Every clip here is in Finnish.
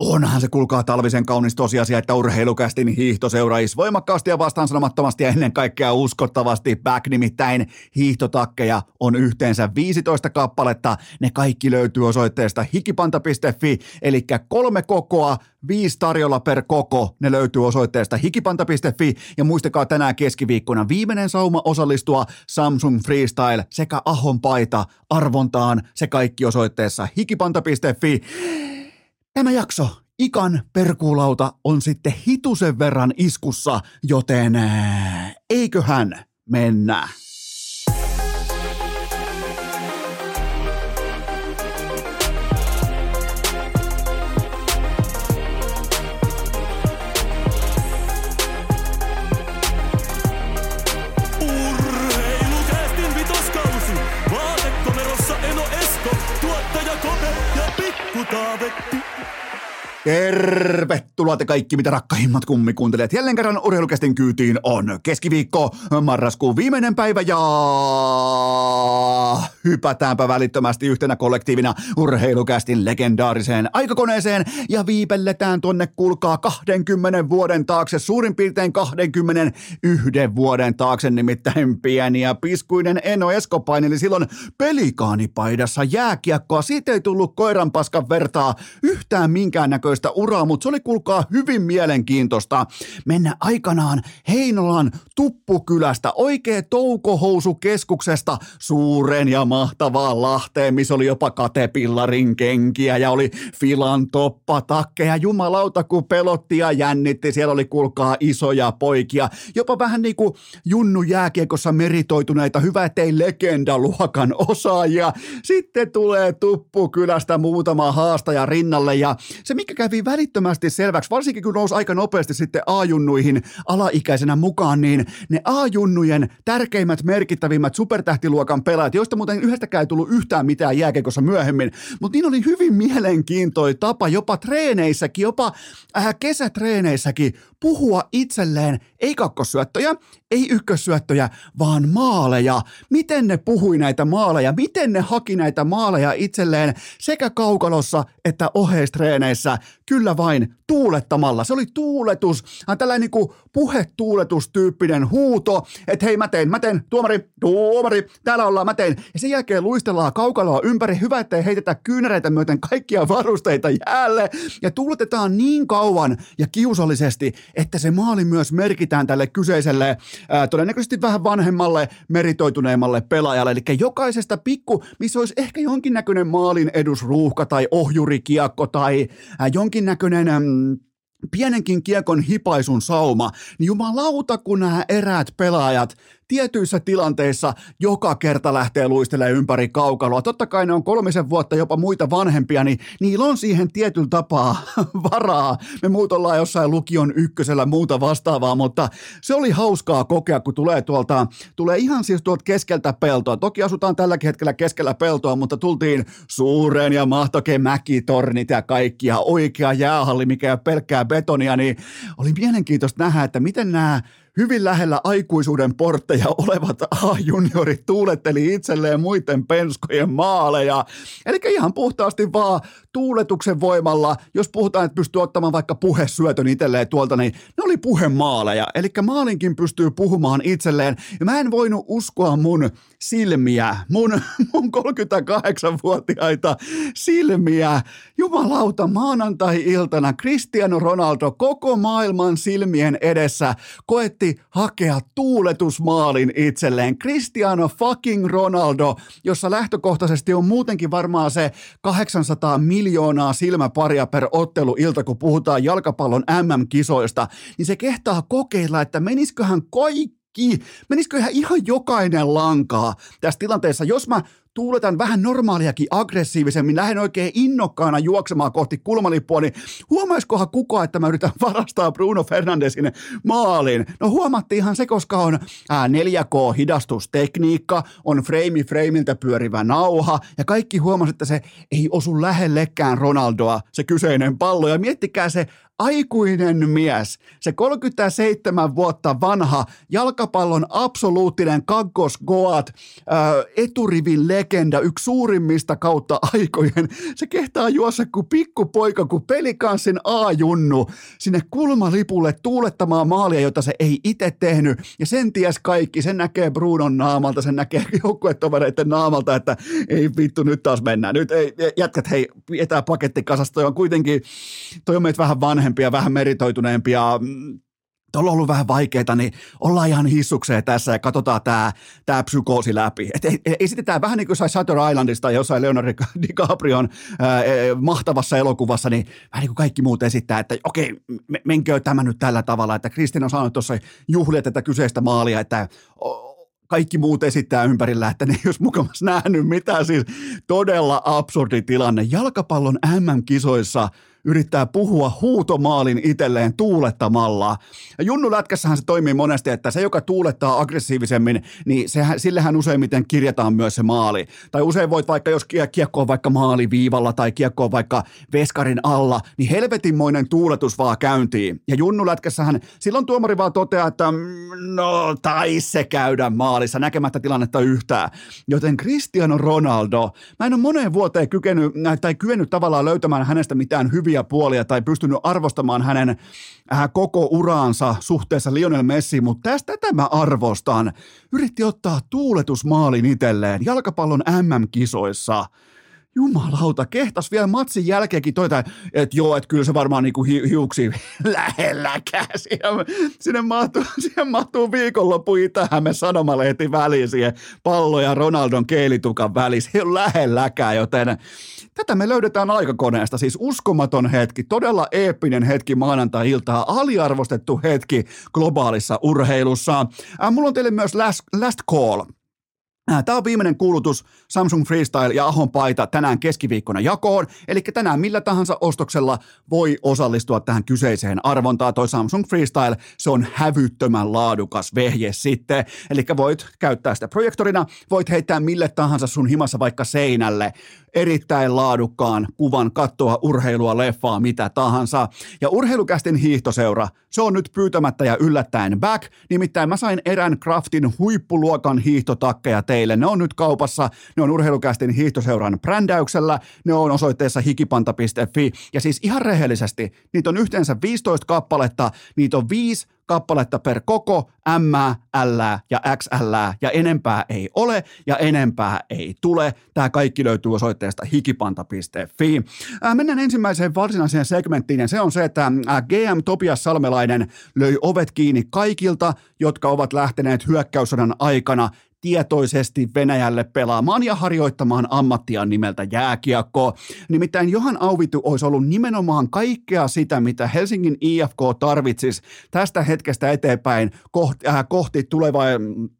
Onhan se kulkaa talvisen kaunis tosiasia, että urheilukästin hiihto seuraisi voimakkaasti ja vastaan sanomattomasti ja ennen kaikkea uskottavasti back, nimittäin hiihtotakkeja on yhteensä 15 kappaletta. Ne kaikki löytyy osoitteesta hikipanta.fi, eli kolme kokoa, viisi tarjolla per koko. Ne löytyy osoitteesta hikipanta.fi ja muistakaa tänään keskiviikkona viimeinen sauma osallistua Samsung Freestyle sekä Ahon paita arvontaan. Se kaikki osoitteessa hikipanta.fi. Tämä jakso Ikan perkuulauta on sitten hitusen verran iskussa, joten eiköhän mennä. Tervetuloa te kaikki, mitä rakkahimmat kummikuuntelijat. Jälleen kerran urheilukästin kyytiin on keskiviikko, marraskuun viimeinen päivä ja hypätäänpä välittömästi yhtenä kollektiivina urheilukästin legendaariseen aikakoneeseen ja viipelletään tuonne kuulkaa 20 vuoden taakse, suurin piirtein 21 vuoden taakse, nimittäin pieni ja piskuinen Eno Esko paineli silloin pelikaanipaidassa jääkiekkoa. Siitä ei tullut koiranpaskan vertaa yhtään minkäännäköistä uraa, mutta se oli kuulkaa hyvin mielenkiintoista mennä aikanaan Heinolan Tuppukylästä oikein toukohousukeskuksesta suuren ja mahtavaan Lahteen, missä oli jopa katepillarin kenkiä ja oli filantoppa takkeja. Jumalauta, kun pelotti ja jännitti. Siellä oli kuulkaa isoja poikia, jopa vähän niin kuin Junnu jääkiekossa meritoituneita, hyvä ettei legendaluokan osaajia. Sitten tulee Tuppukylästä muutama haastaja rinnalle ja se mikä välittömästi selväksi, varsinkin kun nousi aika nopeasti sitten A-junnuihin alaikäisenä mukaan, niin ne A-junnujen tärkeimmät, merkittävimmät supertähtiluokan pelaajat, joista muuten yhdestäkään ei tullut yhtään mitään jääkekossa myöhemmin, mutta niin oli hyvin mielenkiintoinen tapa jopa treeneissäkin, jopa äh, kesätreeneissäkin puhua itselleen ei kakkossyöttöjä, ei ykkössyöttöjä, vaan maaleja. Miten ne puhui näitä maaleja, miten ne haki näitä maaleja itselleen sekä kaukalossa että oheistreeneissä, kyllä vain tuulettamalla. Se oli tuuletus, tällainen niin puhetuuletustyyppinen huuto, että hei mä teen, mä teen, tuomari, tuomari, täällä ollaan, mä teen. Ja sen jälkeen luistellaan kaukaloa ympäri, hyvä ettei heitetä kyynäreitä myöten kaikkia varusteita jäälle ja tuuletetaan niin kauan ja kiusallisesti, että se maali myös merkitään tälle kyseiselle, ää, todennäköisesti vähän vanhemmalle, meritoituneemmalle pelaajalle. Eli jokaisesta pikku, missä olisi ehkä jonkinnäköinen maalin edusruuhka tai ohjurikiekko tai ää, jonkinnäköinen... Mm, pienenkin kiekon hipaisun sauma, niin jumalauta kun nämä eräät pelaajat tietyissä tilanteissa joka kerta lähtee luistelemaan ympäri kaukaloa. Totta kai ne on kolmisen vuotta jopa muita vanhempia, niin niillä on siihen tietyllä tapaa varaa. Me muut ollaan jossain lukion ykkösellä muuta vastaavaa, mutta se oli hauskaa kokea, kun tulee tuolta, tulee ihan siis tuolta keskeltä peltoa. Toki asutaan tälläkin hetkellä keskellä peltoa, mutta tultiin suureen ja mahtoke mäkitornit ja kaikki ja oikea jäähalli, mikä ei pelkkää betonia, niin oli mielenkiintoista nähdä, että miten nämä hyvin lähellä aikuisuuden portteja olevat A-juniorit tuuletteli itselleen muiden penskojen maaleja. Eli ihan puhtaasti vaan tuuletuksen voimalla, jos puhutaan, että pystyy ottamaan vaikka puhesyötön itselleen tuolta, niin ne oli puhemaaleja. Eli maalinkin pystyy puhumaan itselleen. Ja mä en voinut uskoa mun silmiä, mun, mun 38-vuotiaita silmiä. Jumalauta, maanantai-iltana Cristiano Ronaldo koko maailman silmien edessä koetti hakea tuuletusmaalin itselleen. Cristiano fucking Ronaldo, jossa lähtökohtaisesti on muutenkin varmaan se 800 miljoonaa silmäparia per ottelu ilta, kun puhutaan jalkapallon MM-kisoista, niin se kehtaa kokeilla, että menisköhän kaikki Menisiköhän ihan jokainen lankaa tässä tilanteessa, jos mä tuuletan vähän normaaliakin aggressiivisemmin, lähden oikein innokkaana juoksemaan kohti kulmalippua, niin huomaiskohan kukaan, että mä yritän varastaa Bruno Fernandesin maalin? No huomattiinhan se, koska on 4K-hidastustekniikka, on frame frameiltä pyörivä nauha, ja kaikki huomasivat, että se ei osu lähellekään Ronaldoa, se kyseinen pallo, ja miettikää se aikuinen mies, se 37 vuotta vanha jalkapallon absoluuttinen kakkosgoat, eturivin legenda, yksi suurimmista kautta aikojen. Se kehtaa juossa kuin pikkupoika, kuin pelikanssin A-junnu sinne kulmalipulle tuulettamaan maalia, jota se ei itse tehnyt. Ja sen ties kaikki, sen näkee Brunon naamalta, sen näkee joukkuetovereiden naamalta, että ei vittu, nyt taas mennään. Nyt ei, jätkät, hei, etää paketti kasasta, toi on kuitenkin, toi on meitä vähän vanhempia, vähän meritoituneempia, Tuolla on ollut vähän vaikeaa, niin ollaan ihan hissukseen tässä ja katsotaan tämä tää psykoosi läpi. Et esitetään vähän niin kuin sai Shutter Islandista jossain Leonardo DiCaprion ää, mahtavassa elokuvassa, niin vähän niin kuin kaikki muut esittää, että okei, menkö tämä nyt tällä tavalla, että Kristin on saanut tuossa juhlia tätä kyseistä maalia, että kaikki muut esittää ympärillä, että ne ei olisi mukavasti nähnyt mitään. Siis todella absurdi tilanne. Jalkapallon MM-kisoissa – yrittää puhua huutomaalin itselleen tuulettamalla. Junnu Lätkässähän se toimii monesti, että se, joka tuulettaa aggressiivisemmin, niin sehän, sillehän useimmiten kirjataan myös se maali. Tai usein voit vaikka, jos kiekko on vaikka maaliviivalla tai kiekko on vaikka veskarin alla, niin helvetinmoinen tuuletus vaan käyntiin. Ja Junnu Lätkässähän silloin tuomari vaan toteaa, että mm, no tai se käydä maalissa näkemättä tilannetta yhtään. Joten Cristiano Ronaldo, mä en ole moneen vuoteen kykenyt, tai kyennyt tavallaan löytämään hänestä mitään hyviä hyviä puolia tai pystynyt arvostamaan hänen äh, koko uraansa suhteessa Lionel Messiin, mutta tästä tätä mä arvostan. Yritti ottaa tuuletusmaalin itselleen jalkapallon MM-kisoissa – Jumalauta, kehtas vielä matsin jälkeenkin toita, että joo, että kyllä se varmaan niinku hi- hiuksi lähelläkään. Siihen, sinne, mahtuu, siihen mahtuu viikonloppu Itä-Häme sanomalehti väliin siihen pallo ja Ronaldon keelitukan väliin. Se ei ole lähelläkään, joten tätä me löydetään aikakoneesta. Siis uskomaton hetki, todella eeppinen hetki maanantai-iltaa, aliarvostettu hetki globaalissa urheilussa. Äh, mulla on teille myös last, last call. Äh, Tämä on viimeinen kuulutus Samsung Freestyle ja Ahon paita tänään keskiviikkona jakoon. Eli tänään millä tahansa ostoksella voi osallistua tähän kyseiseen arvontaan. Toi Samsung Freestyle, se on hävyttömän laadukas vehje sitten. Eli voit käyttää sitä projektorina, voit heittää mille tahansa sun himassa vaikka seinälle erittäin laadukkaan kuvan katsoa urheilua, leffaa, mitä tahansa. Ja urheilukästin hiihtoseura, se on nyt pyytämättä ja yllättäen back. Nimittäin mä sain erän Craftin huippuluokan hiihtotakkeja teille. Ne on nyt kaupassa, ne on urheilukästin hiihtoseuran brändäyksellä, ne on osoitteessa hikipanta.fi. Ja siis ihan rehellisesti, niitä on yhteensä 15 kappaletta, niitä on viisi kappaletta per koko, M, L ja XL ja enempää ei ole ja enempää ei tule. Tämä kaikki löytyy osoitteesta hikipanta.fi. Äh, mennään ensimmäiseen varsinaiseen segmenttiin ja se on se, että äh, GM Topias Salmelainen löi ovet kiinni kaikilta, jotka ovat lähteneet hyökkäyssodan aikana tietoisesti Venäjälle pelaamaan ja harjoittamaan ammattia nimeltä jääkiekko. Nimittäin Johan Auvitu olisi ollut nimenomaan kaikkea sitä, mitä Helsingin IFK tarvitsisi tästä hetkestä eteenpäin kohti, äh, kohti tulevaa Äh,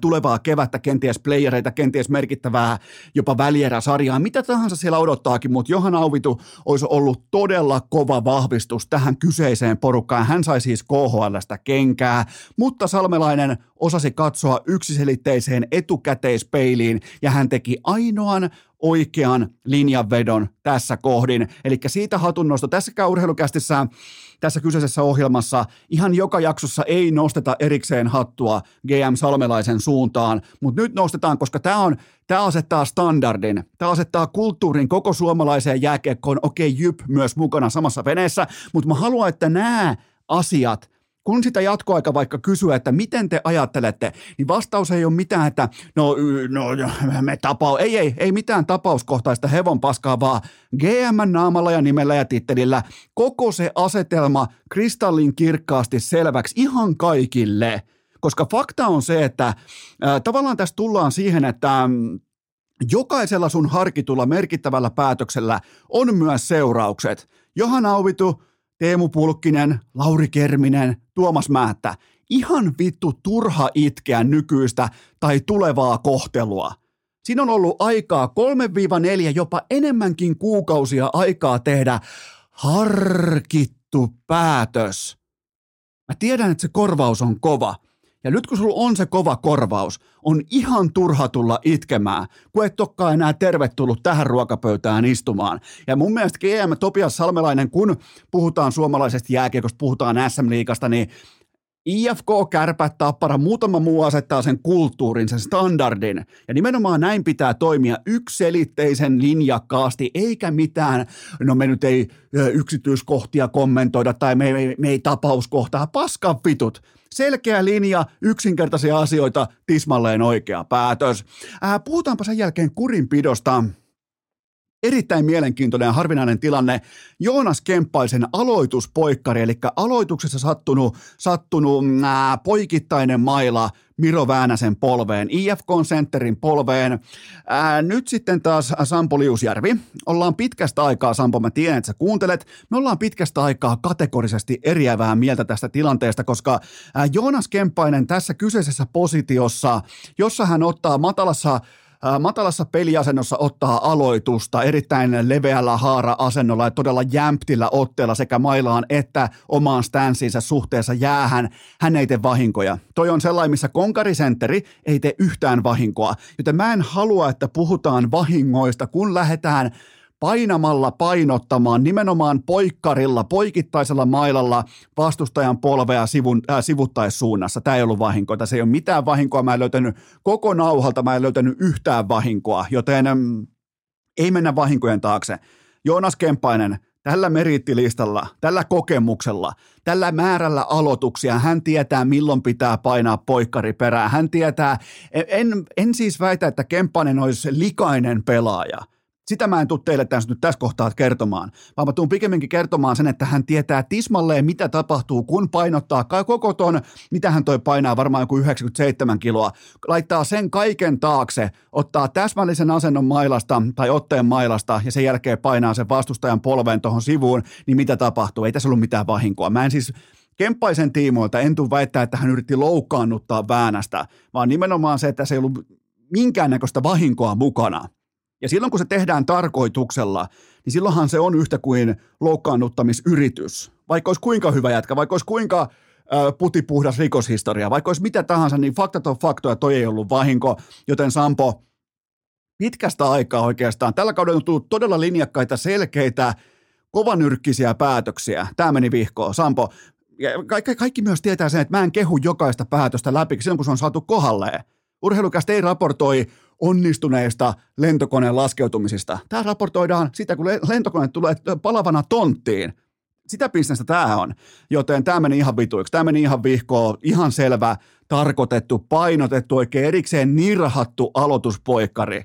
tulevaa kevättä, kenties playereita, kenties merkittävää jopa välieräsarjaa, mitä tahansa siellä odottaakin, mutta Johan Auvitu olisi ollut todella kova vahvistus tähän kyseiseen porukkaan. Hän sai siis KHLstä kenkää, mutta Salmelainen osasi katsoa yksiselitteiseen etukäteispeiliin ja hän teki ainoan oikean linjanvedon tässä kohdin. Eli siitä hatunnosto tässä urheilukästissä tässä kyseisessä ohjelmassa ihan joka jaksossa ei nosteta erikseen hattua GM Salmelaisen suuntaan, mutta nyt nostetaan, koska tämä on Tämä asettaa standardin, tämä asettaa kulttuurin koko suomalaiseen jääkiekkoon, okei okay, Jyp myös mukana samassa veneessä, mutta mä haluan, että nämä asiat kun sitä jatkoaika vaikka kysyä, että miten te ajattelette, niin vastaus ei ole mitään, että no, no me tapau, ei, ei, ei mitään tapauskohtaista hevon paskaa, vaan GM naamalla ja nimellä ja tittelillä koko se asetelma kristallin kirkkaasti selväksi ihan kaikille. Koska fakta on se, että äh, tavallaan tässä tullaan siihen, että mm, jokaisella sun harkitulla merkittävällä päätöksellä on myös seuraukset. Johan Auvitu, Teemu Pulkkinen, Lauri Kerminen, Tuomas Määttä. Ihan vittu turha itkeä nykyistä tai tulevaa kohtelua. Siinä on ollut aikaa 3-4, jopa enemmänkin kuukausia aikaa tehdä harkittu päätös. Mä tiedän, että se korvaus on kova. Ja nyt kun sulla on se kova korvaus, on ihan turha tulla itkemään, kun et olekaan enää tervetullut tähän ruokapöytään istumaan. Ja mun mielestä GM Topias Salmelainen, kun puhutaan suomalaisesta jääkiekosta, puhutaan SM-liigasta, niin IFK, Kärpät, Tappara, muutama muu asettaa sen kulttuurin, sen standardin. Ja nimenomaan näin pitää toimia ykselitteisen linjakkaasti, eikä mitään, no me nyt ei yksityiskohtia kommentoida tai me, me, me ei tapauskohtaa, paskan vitut. Selkeä linja, yksinkertaisia asioita, tismalleen oikea päätös. Ää, puhutaanpa sen jälkeen kurinpidosta erittäin mielenkiintoinen ja harvinainen tilanne. Joonas Kemppaisen aloituspoikkari, eli aloituksessa sattunut, sattunut nää, poikittainen maila Miro Väänäsen polveen, IFK Centerin polveen. Ää, nyt sitten taas Sampo Liusjärvi. Ollaan pitkästä aikaa, Sampo, mä tiedän, että sä kuuntelet. Me ollaan pitkästä aikaa kategorisesti eriävää mieltä tästä tilanteesta, koska ää, Joonas Kemppainen tässä kyseisessä positiossa, jossa hän ottaa matalassa matalassa peliasennossa ottaa aloitusta erittäin leveällä haara-asennolla ja todella jämptillä otteella sekä mailaan että omaan stanssiinsa suhteessa jäähän. Hän ei tee vahinkoja. Toi on sellainen, missä konkarisentteri ei tee yhtään vahinkoa, joten mä en halua, että puhutaan vahingoista, kun lähdetään painamalla painottamaan nimenomaan poikkarilla, poikittaisella mailalla vastustajan polvea sivun, äh, sivuttaissuunnassa. Tämä ei ollut vahinko. Tässä ei ole mitään vahinkoa. Mä en löytänyt koko nauhalta, mä en löytänyt yhtään vahinkoa, joten mm, ei mennä vahinkojen taakse. Joonas Kemppainen, tällä merittilistalla, tällä kokemuksella, tällä määrällä aloituksia, hän tietää milloin pitää painaa poikkari perään. Hän tietää, en, en siis väitä, että Kemppainen olisi likainen pelaaja – sitä mä en tule teille tässä nyt tässä kohtaa kertomaan, vaan mä tuun pikemminkin kertomaan sen, että hän tietää tismalleen, mitä tapahtuu, kun painottaa koko ton, mitä hän toi painaa, varmaan joku 97 kiloa, laittaa sen kaiken taakse, ottaa täsmällisen asennon mailasta tai otteen mailasta ja sen jälkeen painaa sen vastustajan polveen tuohon sivuun, niin mitä tapahtuu? Ei tässä ollut mitään vahinkoa. Mä en siis Kemppaisen tiimoilta en tule väittää, että hän yritti loukkaannuttaa Väänästä, vaan nimenomaan se, että se ei ollut minkäännäköistä vahinkoa mukana – ja silloin kun se tehdään tarkoituksella, niin silloinhan se on yhtä kuin loukkaannuttamisyritys. Vaikka olisi kuinka hyvä jätkä, vaikka olisi kuinka putipuhdas rikoshistoria, vaikka olisi mitä tahansa, niin faktat on faktoja, toi ei ollut vahinko, joten Sampo, pitkästä aikaa oikeastaan, tällä kaudella on tullut todella linjakkaita, selkeitä, kovanyrkkisiä päätöksiä. Tämä meni vihkoon. Sampo, kaikki, kaikki myös tietää sen, että mä en kehu jokaista päätöstä läpi silloin, kun se on saatu kohalleen. Urheilukästä ei raportoi onnistuneista lentokoneen laskeutumisista. Tämä raportoidaan sitä, kun lentokone tulee palavana tonttiin. Sitä bisnestä tämä on. Joten tämä meni ihan vituiksi. Tämä meni ihan vihkoon. Ihan selvä, tarkoitettu, painotettu, oikein erikseen nirhattu aloituspoikkari.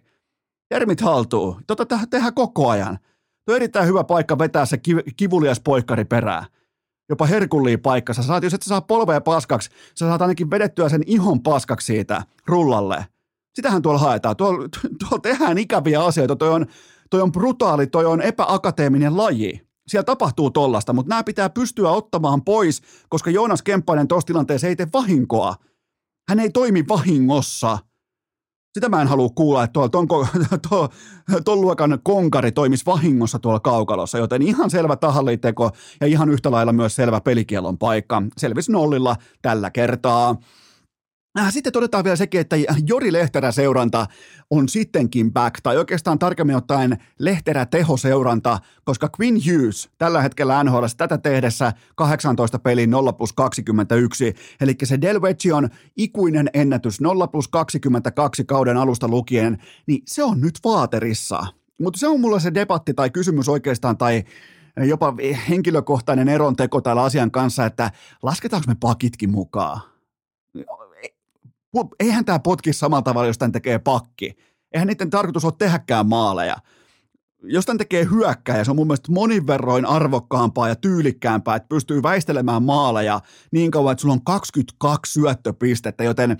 Termit haltuu. Tota tehdään koko ajan. Tuo on erittäin hyvä paikka vetää se kivulias poikkari perään jopa herkulliin paikka. Sä saat, jos et saa polvea paskaksi, sä saat ainakin vedettyä sen ihon paskaksi siitä rullalle. Sitähän tuolla haetaan. Tuolla, tuolla tehdään ikäviä asioita. Toi on, toi on brutaali, toi on epäakateeminen laji. Siellä tapahtuu tollasta, mutta nämä pitää pystyä ottamaan pois, koska Joonas Kemppainen tuossa tilanteessa ei tee vahinkoa. Hän ei toimi vahingossa. Sitä mä en halua kuulla, että tuolla ton, tuo, ton luokan konkari toimisi vahingossa tuolla kaukalossa, joten ihan selvä tahalliteko ja ihan yhtä lailla myös selvä pelikielon paikka. Selvisi nollilla tällä kertaa. Äh, sitten todetaan vielä sekin, että Jori Lehterä seuranta on sittenkin back, tai oikeastaan tarkemmin ottaen Lehterä tehoseuranta, koska Quinn Hughes tällä hetkellä NHL tätä tehdessä 18 peliin 0 plus 21, eli se Del on ikuinen ennätys 0 plus 22 kauden alusta lukien, niin se on nyt vaaterissa. Mutta se on mulla se debatti tai kysymys oikeastaan, tai jopa henkilökohtainen eronteko täällä asian kanssa, että lasketaanko me pakitkin mukaan? Eihän tämä potki samalla tavalla, jos tämän tekee pakki. Eihän niiden tarkoitus ole tehdäkään maaleja. Jos tämän tekee hyökkäjä, se on mun mielestä monin verroin arvokkaampaa ja tyylikkäämpää, että pystyy väistelemään maaleja niin kauan, että sulla on 22 syöttöpistettä, joten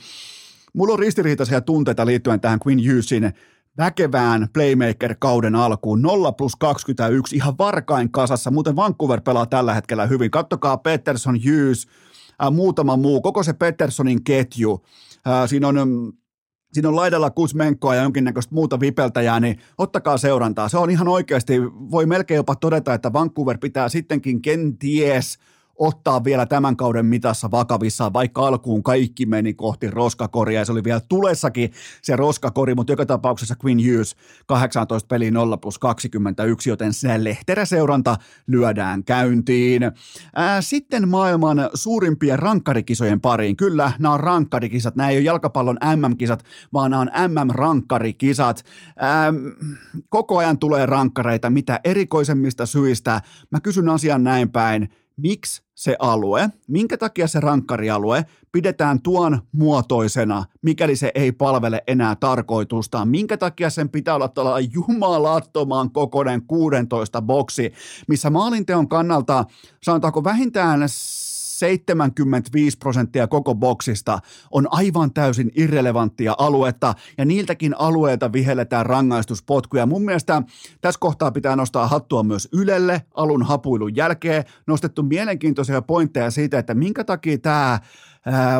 mulla on ristiriitaisia tunteita liittyen tähän Quinn Hughesin väkevään Playmaker-kauden alkuun. 0 plus 21 ihan varkain kasassa. Muuten Vancouver pelaa tällä hetkellä hyvin. Kattokaa Peterson, Hughes, ää, muutama muu, koko se Petersonin ketju siinä on mm, siinä on laidalla Kusmenkoa ja jonkinnäköistä muuta vipeltäjää, niin ottakaa seurantaa. Se on ihan oikeasti, voi melkein jopa todeta, että Vancouver pitää sittenkin kenties ottaa vielä tämän kauden mitassa vakavissaan, vaikka alkuun kaikki meni kohti roskakoria ja se oli vielä tulessakin se roskakori, mutta joka tapauksessa Queen Hughes 18 peli 0 plus 21, joten se lehteräseuranta lyödään käyntiin. Ää, sitten maailman suurimpien rankkarikisojen pariin. Kyllä, nämä on rankkarikisat, nämä ei ole jalkapallon MM-kisat, vaan nämä on MM-rankkarikisat. Ää, koko ajan tulee rankkareita, mitä erikoisemmista syistä. Mä kysyn asian näin päin, miksi se alue, minkä takia se rankkarialue pidetään tuon muotoisena, mikäli se ei palvele enää tarkoitustaan, minkä takia sen pitää olla tällä jumalattoman kokoinen 16 boksi, missä maalinteon kannalta sanotaanko vähintään 75 prosenttia koko boksista on aivan täysin irrelevanttia aluetta, ja niiltäkin alueilta vihelletään rangaistuspotkuja. Mun mielestä tässä kohtaa pitää nostaa hattua myös Ylelle alun hapuilun jälkeen. Nostettu mielenkiintoisia pointteja siitä, että minkä takia tämä,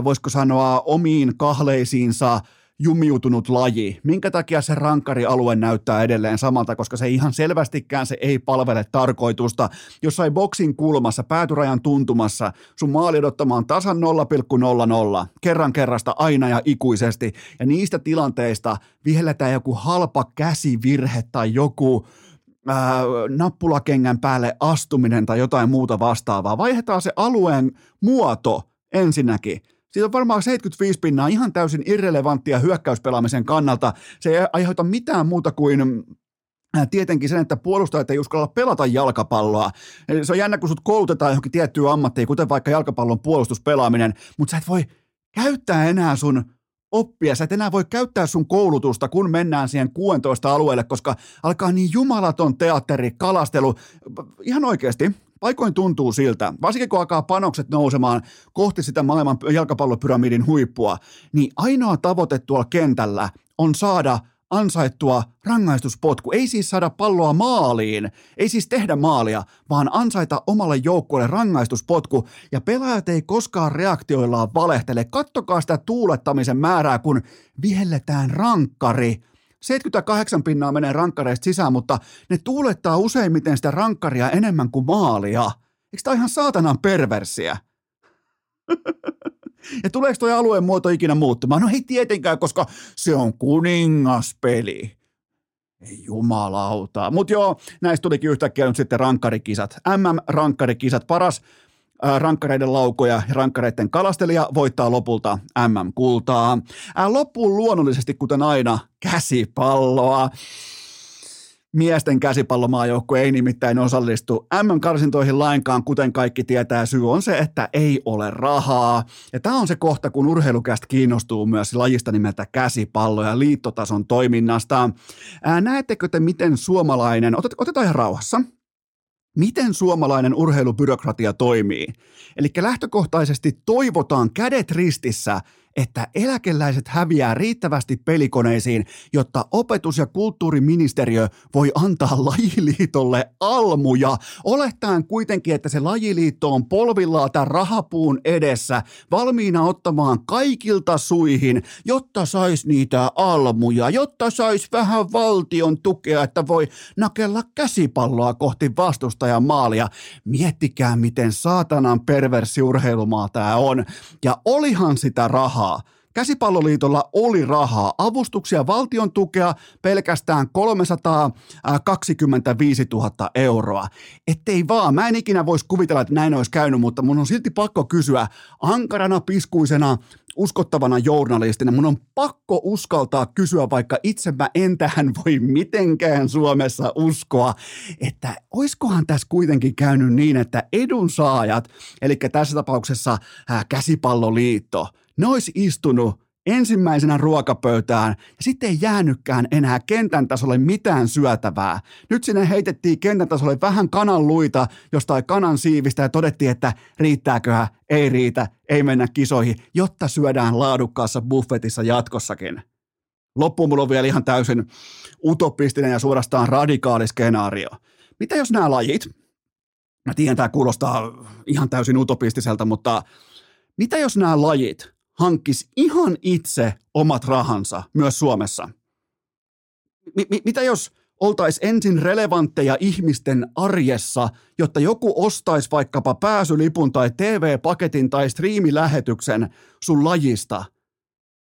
voisiko sanoa, omiin kahleisiinsa – jumiutunut laji. Minkä takia se rankkarialue näyttää edelleen samalta, koska se ihan selvästikään se ei palvele tarkoitusta. Jossain boksin kulmassa, päätyrajan tuntumassa, sun maali odottamaan tasan 0,00, kerran kerrasta aina ja ikuisesti, ja niistä tilanteista vihelletään joku halpa käsivirhe tai joku ää, nappulakengän päälle astuminen tai jotain muuta vastaavaa. Vaihdetaan se alueen muoto ensinnäkin siitä on varmaan 75 pinnaa ihan täysin irrelevanttia hyökkäyspelaamisen kannalta. Se ei aiheuta mitään muuta kuin äh, tietenkin sen, että puolustajat ei uskalla pelata jalkapalloa. Se on jännä, kun sut koulutetaan johonkin tiettyyn ammattiin, kuten vaikka jalkapallon puolustuspelaaminen, mutta sä et voi käyttää enää sun oppia. Sä et enää voi käyttää sun koulutusta, kun mennään siihen 16 alueelle, koska alkaa niin jumalaton teatteri, kalastelu. Ihan oikeasti, paikoin tuntuu siltä, varsinkin kun alkaa panokset nousemaan kohti sitä maailman jalkapallopyramidin huippua, niin ainoa tavoite tuolla kentällä on saada ansaittua rangaistuspotku. Ei siis saada palloa maaliin, ei siis tehdä maalia, vaan ansaita omalle joukkueelle rangaistuspotku. Ja pelaajat ei koskaan reaktioillaan valehtele. Kattokaa sitä tuulettamisen määrää, kun vihelletään rankkari – 78 pinnaa menee rankkareista sisään, mutta ne tuulettaa useimmiten sitä rankkaria enemmän kuin maalia. Eikö tämä ihan saatanan perversiä? ja tuleeko tuo alueen muoto ikinä muuttumaan? No ei tietenkään, koska se on kuningaspeli. Ei jumalauta. Mutta joo, näistä tulikin yhtäkkiä nyt sitten rankkarikisat. MM-rankkarikisat, paras rankkareiden laukoja ja rankkareiden kalastelija voittaa lopulta MM-kultaa. Loppuun luonnollisesti, kuten aina, käsipalloa. Miesten käsipallomaajoukkue ei nimittäin osallistu MM-karsintoihin lainkaan, kuten kaikki tietää. Syy on se, että ei ole rahaa. Ja tämä on se kohta, kun urheilukästä kiinnostuu myös lajista nimeltä käsipallo ja liittotason toiminnasta. Ää, näettekö te, miten suomalainen, otet, otetaan ihan rauhassa – miten suomalainen urheilubyrokratia toimii. Eli lähtökohtaisesti toivotaan kädet ristissä, että eläkeläiset häviää riittävästi pelikoneisiin, jotta opetus- ja kulttuuriministeriö voi antaa lajiliitolle almuja, olettaen kuitenkin, että se lajiliitto on polvillaan tämän rahapuun edessä, valmiina ottamaan kaikilta suihin, jotta sais niitä almuja, jotta sais vähän valtion tukea, että voi nakella käsipalloa kohti vastustajan maalia. Miettikää, miten saatanan perversiurheilumaa tämä on. Ja olihan sitä rahaa rahaa. Käsipalloliitolla oli rahaa, avustuksia, valtion tukea pelkästään 325 000 euroa. Ettei vaan, mä en ikinä voisi kuvitella, että näin olisi käynyt, mutta mun on silti pakko kysyä ankarana, piskuisena, uskottavana journalistina. Mun on pakko uskaltaa kysyä, vaikka itse mä en tähän voi mitenkään Suomessa uskoa, että oiskohan tässä kuitenkin käynyt niin, että edunsaajat, eli tässä tapauksessa käsipalloliitto – ne olisi istunut ensimmäisenä ruokapöytään ja sitten ei jäänytkään enää kentän tasolle mitään syötävää. Nyt sinne heitettiin kentän tasolle vähän kanan luita jostain kanan siivistä ja todettiin, että riittääköhän, ei riitä, ei mennä kisoihin, jotta syödään laadukkaassa buffetissa jatkossakin. Loppuun mulla on vielä ihan täysin utopistinen ja suorastaan radikaali skenaario. Mitä jos nämä lajit, mä tiedän tämä kuulostaa ihan täysin utopistiselta, mutta mitä jos nämä lajit hankkisi ihan itse omat rahansa myös Suomessa? M- mitä jos oltaisiin ensin relevantteja ihmisten arjessa, jotta joku ostaisi vaikkapa pääsylipun tai TV-paketin tai striimilähetyksen sun lajista –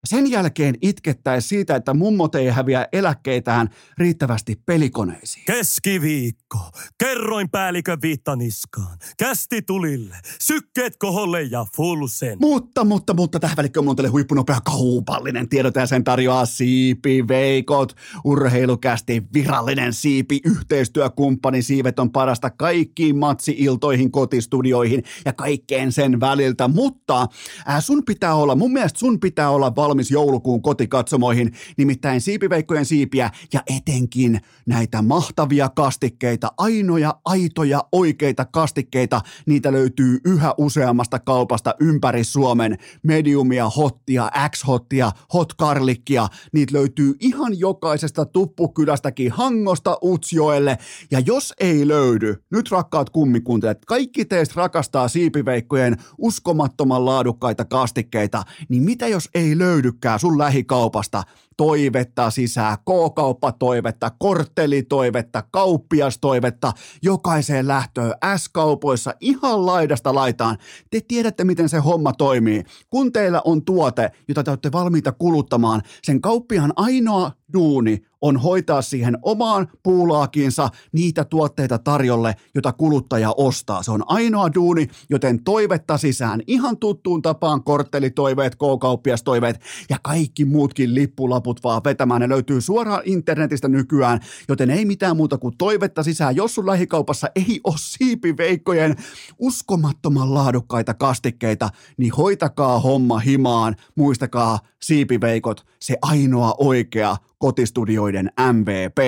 sen jälkeen itkettäisiin siitä, että mummot ei häviä eläkkeitään riittävästi pelikoneisiin. Keskiviikko. Kerroin päällikön viittaniskaan. Kästi tulille. Sykkeet koholle ja fullsen. Mutta, mutta, mutta tähän välikköön on teille huippunopea kaupallinen tiedot ja sen tarjoaa Siipi Veikot. Urheilukästi virallinen Siipi yhteistyökumppani. Siivet on parasta kaikkiin matsi-iltoihin, kotistudioihin ja kaikkeen sen väliltä. Mutta äh, sun pitää olla, mun mielestä sun pitää olla valmis valmis joulukuun kotikatsomoihin, nimittäin siipiveikkojen siipiä ja etenkin näitä mahtavia kastikkeita, ainoja, aitoja, oikeita kastikkeita, niitä löytyy yhä useammasta kaupasta ympäri Suomen. Mediumia, hottia, X-hottia, hot karlikkia, niitä löytyy ihan jokaisesta tuppukylästäkin Hangosta Utsjoelle. Ja jos ei löydy, nyt rakkaat kummikuntelijat, kaikki teistä rakastaa siipiveikkojen uskomattoman laadukkaita kastikkeita, niin mitä jos ei löydy löydykään sun lähikaupasta toivetta sisään, K-kauppatoivetta, korttelitoivetta, kauppiastoivetta, jokaiseen lähtöön S-kaupoissa ihan laidasta laitaan. Te tiedätte, miten se homma toimii. Kun teillä on tuote, jota te olette valmiita kuluttamaan, sen kauppiaan ainoa duuni on hoitaa siihen omaan puulaakinsa niitä tuotteita tarjolle, jota kuluttaja ostaa. Se on ainoa duuni, joten toivetta sisään ihan tuttuun tapaan korttelitoiveet, K-kauppiastoiveet ja kaikki muutkin lippulaput vaan vetämään. Ne löytyy suoraan internetistä nykyään, joten ei mitään muuta kuin toivetta sisään. Jos sun lähikaupassa ei ole siipiveikkojen uskomattoman laadukkaita kastikkeita, niin hoitakaa homma himaan. Muistakaa siipiveikot, se ainoa oikea kotistudioiden MVP.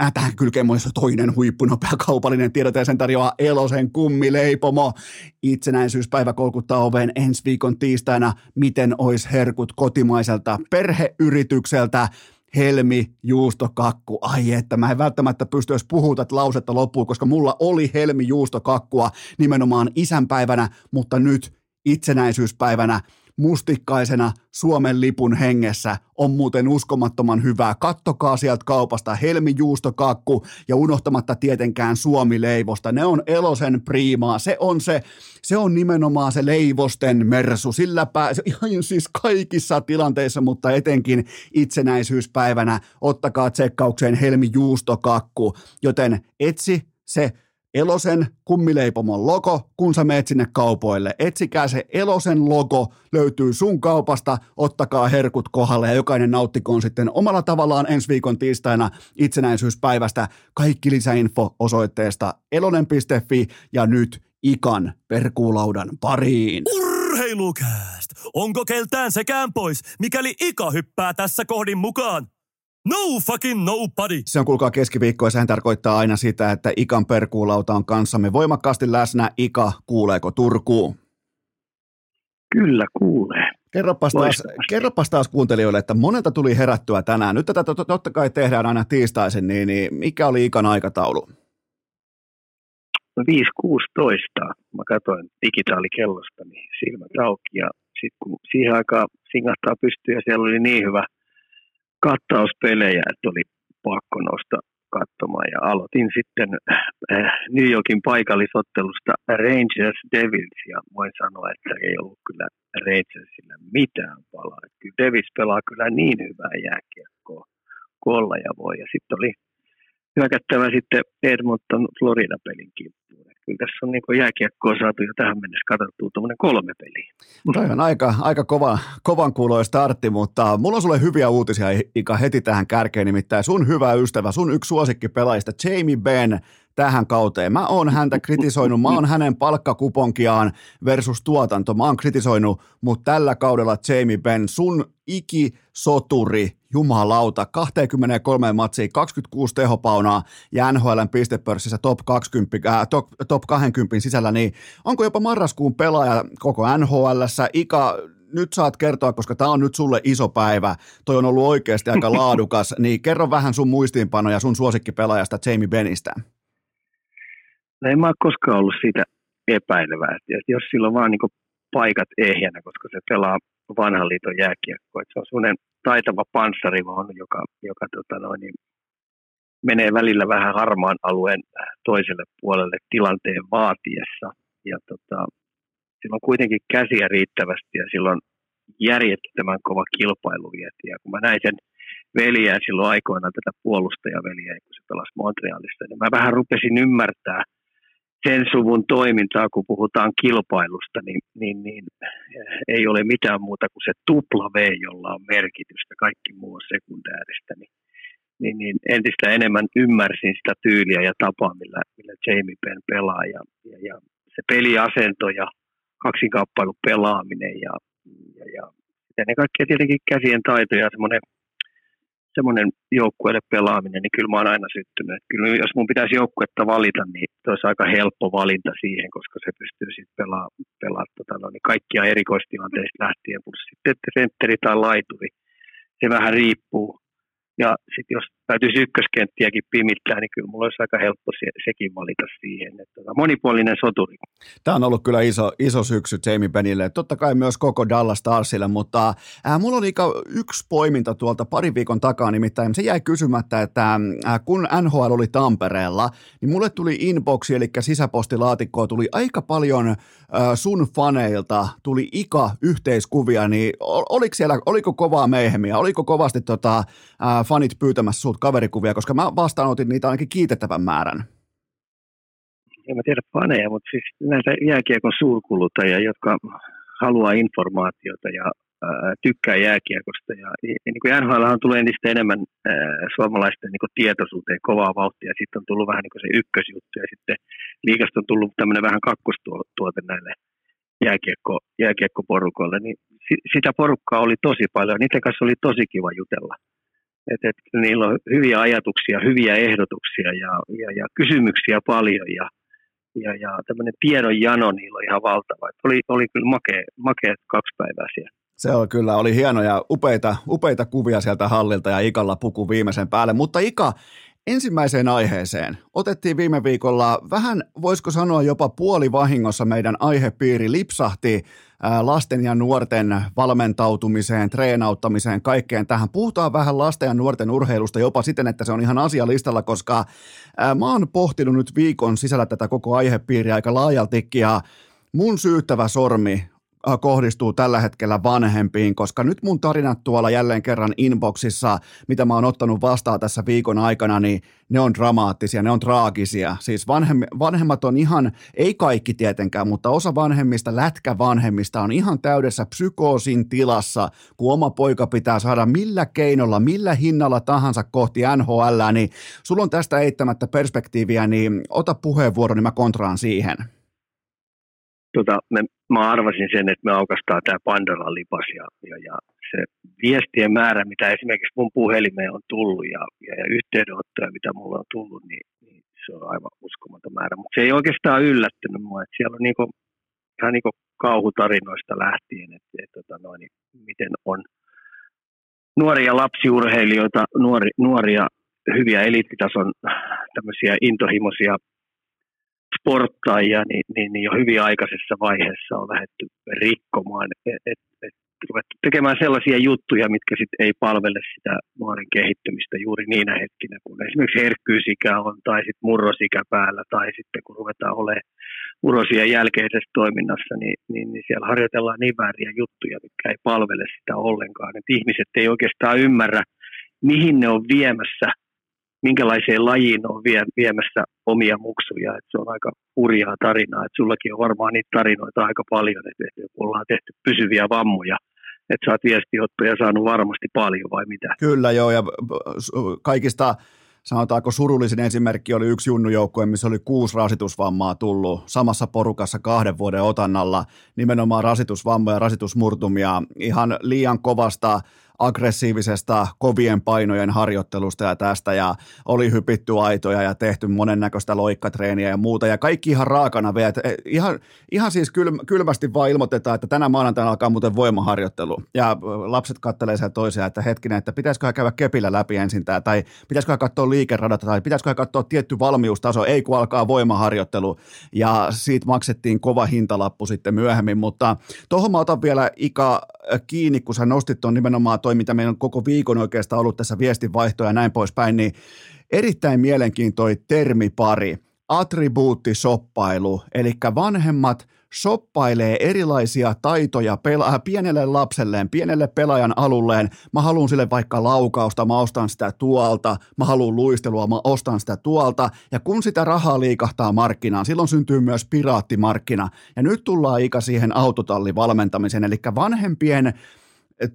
Äh, tähän kylkeen myös toinen huippunopea kaupallinen tiedot ja sen tarjoaa Elosen kummileipomo. Itsenäisyyspäivä kolkuttaa oveen ensi viikon tiistaina. Miten ois herkut kotimaiselta perheyritykseltä? Helmi, juustokakku. Ai että, mä en välttämättä pysty edes puhua tätä lausetta loppuun, koska mulla oli Helmi juustokakkua nimenomaan isänpäivänä, mutta nyt itsenäisyyspäivänä mustikkaisena Suomen lipun hengessä on muuten uskomattoman hyvää. Kattokaa sieltä kaupasta helmijuustokakku ja unohtamatta tietenkään Suomi-leivosta. Ne on elosen priimaa. Se on se, se on nimenomaan se leivosten mersu. Sillä pääsee siis kaikissa tilanteissa, mutta etenkin itsenäisyyspäivänä ottakaa tsekkaukseen helmijuustokakku. Joten etsi se Elosen kummileipomon logo, kun sä meet sinne kaupoille. Etsikää se Elosen logo, löytyy sun kaupasta, ottakaa herkut kohdalle ja jokainen nauttikoon sitten omalla tavallaan ensi viikon tiistaina itsenäisyyspäivästä. Kaikki lisäinfo osoitteesta elonen.fi ja nyt ikan perkuulaudan pariin. Urheilukääst! Onko keltään sekään pois, mikäli Ika hyppää tässä kohdin mukaan? No fucking nobody! Se on kuulkaa keskiviikko ja sehän tarkoittaa aina sitä, että Ikan perkuulauta on kanssamme voimakkaasti läsnä. Ika, kuuleeko Turkuun? Kyllä kuulee. Kerropas taas, kerropas taas kuuntelijoille, että monelta tuli herättyä tänään. Nyt tätä totta kai tehdään aina tiistaisin, niin, niin mikä oli Ikan aikataulu? 5.16. Mä katsoin digitaalikellosta, niin silmät auki ja sitten kun siihen aikaan singahtaa pystyy ja siellä oli niin hyvä – kattauspelejä, että oli pakko nousta katsomaan. Ja aloitin sitten äh, New Yorkin paikallisottelusta Rangers Devils ja voin sanoa, että ei ollut kyllä Rangersillä mitään palaa. Kyllä Devils pelaa kyllä niin hyvää jääkiekkoa kolla ja voi. Ja sitten oli hyökättävä sitten Edmonton Florida-pelin kimppuun. Kyllä tässä on niin jääkiekkoa saatu jo tähän mennessä katsottua tuommoinen kolme peliä. Toi on aika, aika kova, kovan kuuloinen startti, mutta mulla on sulle hyviä uutisia Ika heti tähän kärkeen, nimittäin sun hyvä ystävä, sun yksi suosikkipelaajista, Jamie Benn, tähän kauteen. Mä oon häntä kritisoinut, mä oon hänen palkkakuponkiaan versus tuotanto, mä oon kritisoinut, mutta tällä kaudella Jamie Benn, sun ikisoturi, jumalauta, 23 matsiin, 26 tehopaunaa ja NHLn pistepörssissä top 20, äh, top, top 20 sisällä, niin onko jopa marraskuun pelaaja koko NHLssä, Ika, nyt saat kertoa, koska tämä on nyt sulle iso päivä, toi on ollut oikeasti aika laadukas, niin kerro vähän sun muistiinpanoja sun suosikkipelaajasta Jamie Benistä. En mä ole koskaan ollut siitä epäilevää, että jos sillä on vaan niin paikat ehjänä, koska se pelaa vanhan liiton jääkiekkoa, se on sellainen taitava panssarivaunu, joka, joka tota noin, niin menee välillä vähän harmaan alueen toiselle puolelle tilanteen vaatiessa. Ja tota, silloin kuitenkin käsiä riittävästi ja silloin järjettömän kova kilpailu Ja kun mä näin sen veljää silloin aikoinaan tätä puolustajaveliä, kun se pelasi Montrealissa, niin mä vähän rupesin ymmärtää sen suvun toimintaa, kun puhutaan kilpailusta, niin, niin, niin ei ole mitään muuta kuin se tupla V, jolla on merkitystä, kaikki muu on sekundääristä. Niin, niin, niin entistä enemmän ymmärsin sitä tyyliä ja tapaa, millä, millä Jamie Penn pelaa ja, ja, ja se peliasento ja kaksinkappailu pelaaminen ja, ja, ja ennen kaikkea tietenkin käsien taito ja semmoinen semmoinen joukkueelle pelaaminen, niin kyllä mä oon aina syttynyt. Kyllä jos mun pitäisi joukkuetta valita, niin se olisi aika helppo valinta siihen, koska se pystyy sitten pelaamaan pelaa, tota, no, niin kaikkia erikoistilanteista lähtien, plus sitten sentteri tai laituri. Se vähän riippuu ja sitten jos täytyisi ykköskenttiäkin pimittää, niin kyllä mulla olisi aika helppo se, sekin valita siihen. Että tota, monipuolinen soturi. Tämä on ollut kyllä iso, iso syksy Jamie Benille, totta kai myös koko Dallas Starsille, mutta äh, mulla oli yksi poiminta tuolta pari viikon takaa, nimittäin se jäi kysymättä, että äh, kun NHL oli Tampereella, niin mulle tuli inboxi, eli sisäpostilaatikkoa tuli aika paljon äh, sun faneilta, tuli Ika-yhteiskuvia, niin oliko siellä, oliko kovaa meihemiä, oliko kovasti tota, äh, fanit pyytämässä sut kaverikuvia, koska mä vastaanotin niitä ainakin kiitettävän määrän. En mä tiedä faneja, mutta siis näitä jääkiekon suurkuluttajia, jotka haluaa informaatiota ja ää, tykkää jääkiekosta. Ja, ja niin kuin NHL tullut entistä enemmän ää, suomalaisten niin kuin tietoisuuteen kovaa vauhtia. Sitten on tullut vähän niin kuin se ykkösjuttu ja sitten liikasta on tullut tämmöinen vähän kakkostuote näille jääkiekko, jääkiekkoporukoille. Niin sitä porukkaa oli tosi paljon. Niiden kanssa oli tosi kiva jutella. Et, et, niillä on hyviä ajatuksia, hyviä ehdotuksia ja, ja, ja kysymyksiä paljon ja, ja, ja tämmöinen tiedon jano niillä on ihan valtava. Et oli, oli kyllä makea, makea kaksi päivää siellä. Se on kyllä, oli hienoja, upeita, upeita kuvia sieltä hallilta ja Ikalla puku viimeisen päälle. Mutta Ika, ensimmäiseen aiheeseen. Otettiin viime viikolla vähän, voisiko sanoa jopa puoli vahingossa meidän aihepiiri lipsahti lasten ja nuorten valmentautumiseen, treenauttamiseen, kaikkeen tähän. Puhutaan vähän lasten ja nuorten urheilusta jopa siten, että se on ihan asialistalla, koska mä oon pohtinut nyt viikon sisällä tätä koko aihepiiriä aika laajaltikin ja mun syyttävä sormi kohdistuu tällä hetkellä vanhempiin, koska nyt mun tarinat tuolla jälleen kerran inboxissa, mitä mä oon ottanut vastaan tässä viikon aikana, niin ne on dramaattisia, ne on traagisia. Siis vanhem, vanhemmat on ihan, ei kaikki tietenkään, mutta osa vanhemmista, lätkävanhemmista on ihan täydessä psykoosin tilassa, kun oma poika pitää saada millä keinolla, millä hinnalla tahansa kohti NHL, niin sulla on tästä eittämättä perspektiiviä, niin ota puheenvuoro, niin mä kontraan siihen tota, me, mä arvasin sen, että me aukastaa tämä Pandoran lipas ja, ja, ja se viestien määrä, mitä esimerkiksi mun puhelimeen on tullut ja, ja, ja yhteydenottoja, mitä mulla on tullut, niin, niin se on aivan uskomaton määrä. Mutta se ei oikeastaan yllättynyt mua, että siellä on niinku, ihan niinku kauhutarinoista lähtien, että, että tota noin, miten on nuoria lapsiurheilijoita, nuori, nuoria hyviä eliittitason tämmöisiä intohimoisia sporttajia, niin, niin, niin jo hyvin aikaisessa vaiheessa on lähdetty rikkomaan, et, et, ruvettu tekemään sellaisia juttuja, mitkä sit ei palvele sitä nuoren kehittymistä juuri niinä hetkinä, kun esimerkiksi herkkyysikä on, tai sitten murrosikä päällä, tai sitten kun ruvetaan olemaan murrosien jälkeisessä toiminnassa, niin, niin, niin siellä harjoitellaan niin vääriä juttuja, mitkä ei palvele sitä ollenkaan. Et ihmiset ei oikeastaan ymmärrä, mihin ne on viemässä – minkälaiseen lajiin on vie, viemässä omia muksuja. Et se on aika hurjaa tarinaa. Et sullakin on varmaan niitä tarinoita aika paljon, että ollaan tehty pysyviä vammoja. Että sä oot viestiottoja saanut varmasti paljon vai mitä? Kyllä joo, ja kaikista sanotaanko surullisin esimerkki oli yksi junnujoukkue, missä oli kuusi rasitusvammaa tullut samassa porukassa kahden vuoden otannalla, nimenomaan rasitusvammoja ja rasitusmurtumia ihan liian kovasta aggressiivisesta kovien painojen harjoittelusta ja tästä ja oli hypitty aitoja ja tehty monennäköistä loikkatreeniä ja muuta ja kaikki ihan raakana vielä. Eh, ihan, ihan siis kylmästi vaan ilmoitetaan, että tänä maanantaina alkaa muuten voimaharjoittelu ja lapset kattelee sen toisiaan, että hetkinen, että pitäisikö käydä kepillä läpi ensin tämä tai pitäisikö katsoa liikeradat tai pitäisikö katsoa tietty valmiustaso, ei kun alkaa voimaharjoittelu ja siitä maksettiin kova hintalappu sitten myöhemmin, mutta tuohon mä otan vielä Ika kiinni, kun sä nostit on nimenomaan toi, mitä meillä on koko viikon oikeastaan ollut tässä viestinvaihtoja ja näin poispäin, niin erittäin mielenkiintoinen termipari, attribuuttisoppailu, eli vanhemmat – soppailee erilaisia taitoja pela- pienelle lapselleen, pienelle pelaajan alulleen. Mä haluan sille vaikka laukausta, mä ostan sitä tuolta, mä haluan luistelua, mä ostan sitä tuolta. Ja kun sitä rahaa liikahtaa markkinaan, silloin syntyy myös piraattimarkkina. Ja nyt tullaan ikä siihen autotallivalmentamiseen, eli vanhempien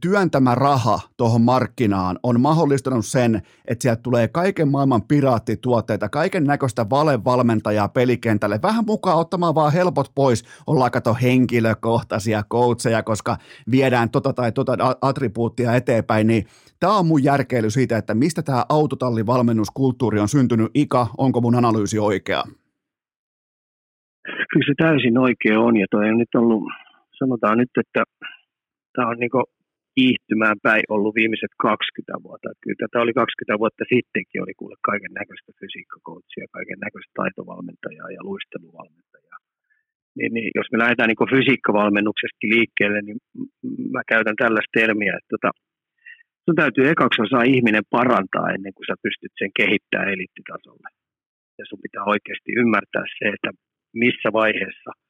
työntämä raha tuohon markkinaan on mahdollistanut sen, että sieltä tulee kaiken maailman piraattituotteita, kaiken näköistä valevalmentajaa pelikentälle, vähän mukaan ottamaan vaan helpot pois, ollaan kato henkilökohtaisia coacheja, koska viedään tota tai tota attribuuttia eteenpäin, niin tämä on mun järkeily siitä, että mistä tämä autotallivalmennuskulttuuri on syntynyt, Ika, onko mun analyysi oikea? Kyllä se täysin oikea on, ja toi on nyt ollut, sanotaan nyt, että tämä on niin kiihtymään päin ollut viimeiset 20 vuotta. Että kyllä tätä oli 20 vuotta sittenkin, oli kuule kaiken näköistä fysiikkakoutsia, kaiken näköistä taitovalmentajaa ja luisteluvalmentajaa. Niin, niin, jos me lähdetään niin fysiikkavalmennuksesta liikkeelle, niin mä käytän tällaista termiä, että tota, sun täytyy ekaksi osaa ihminen parantaa ennen kuin sä pystyt sen kehittämään eliittitasolle. Ja sun pitää oikeasti ymmärtää se, että missä vaiheessa –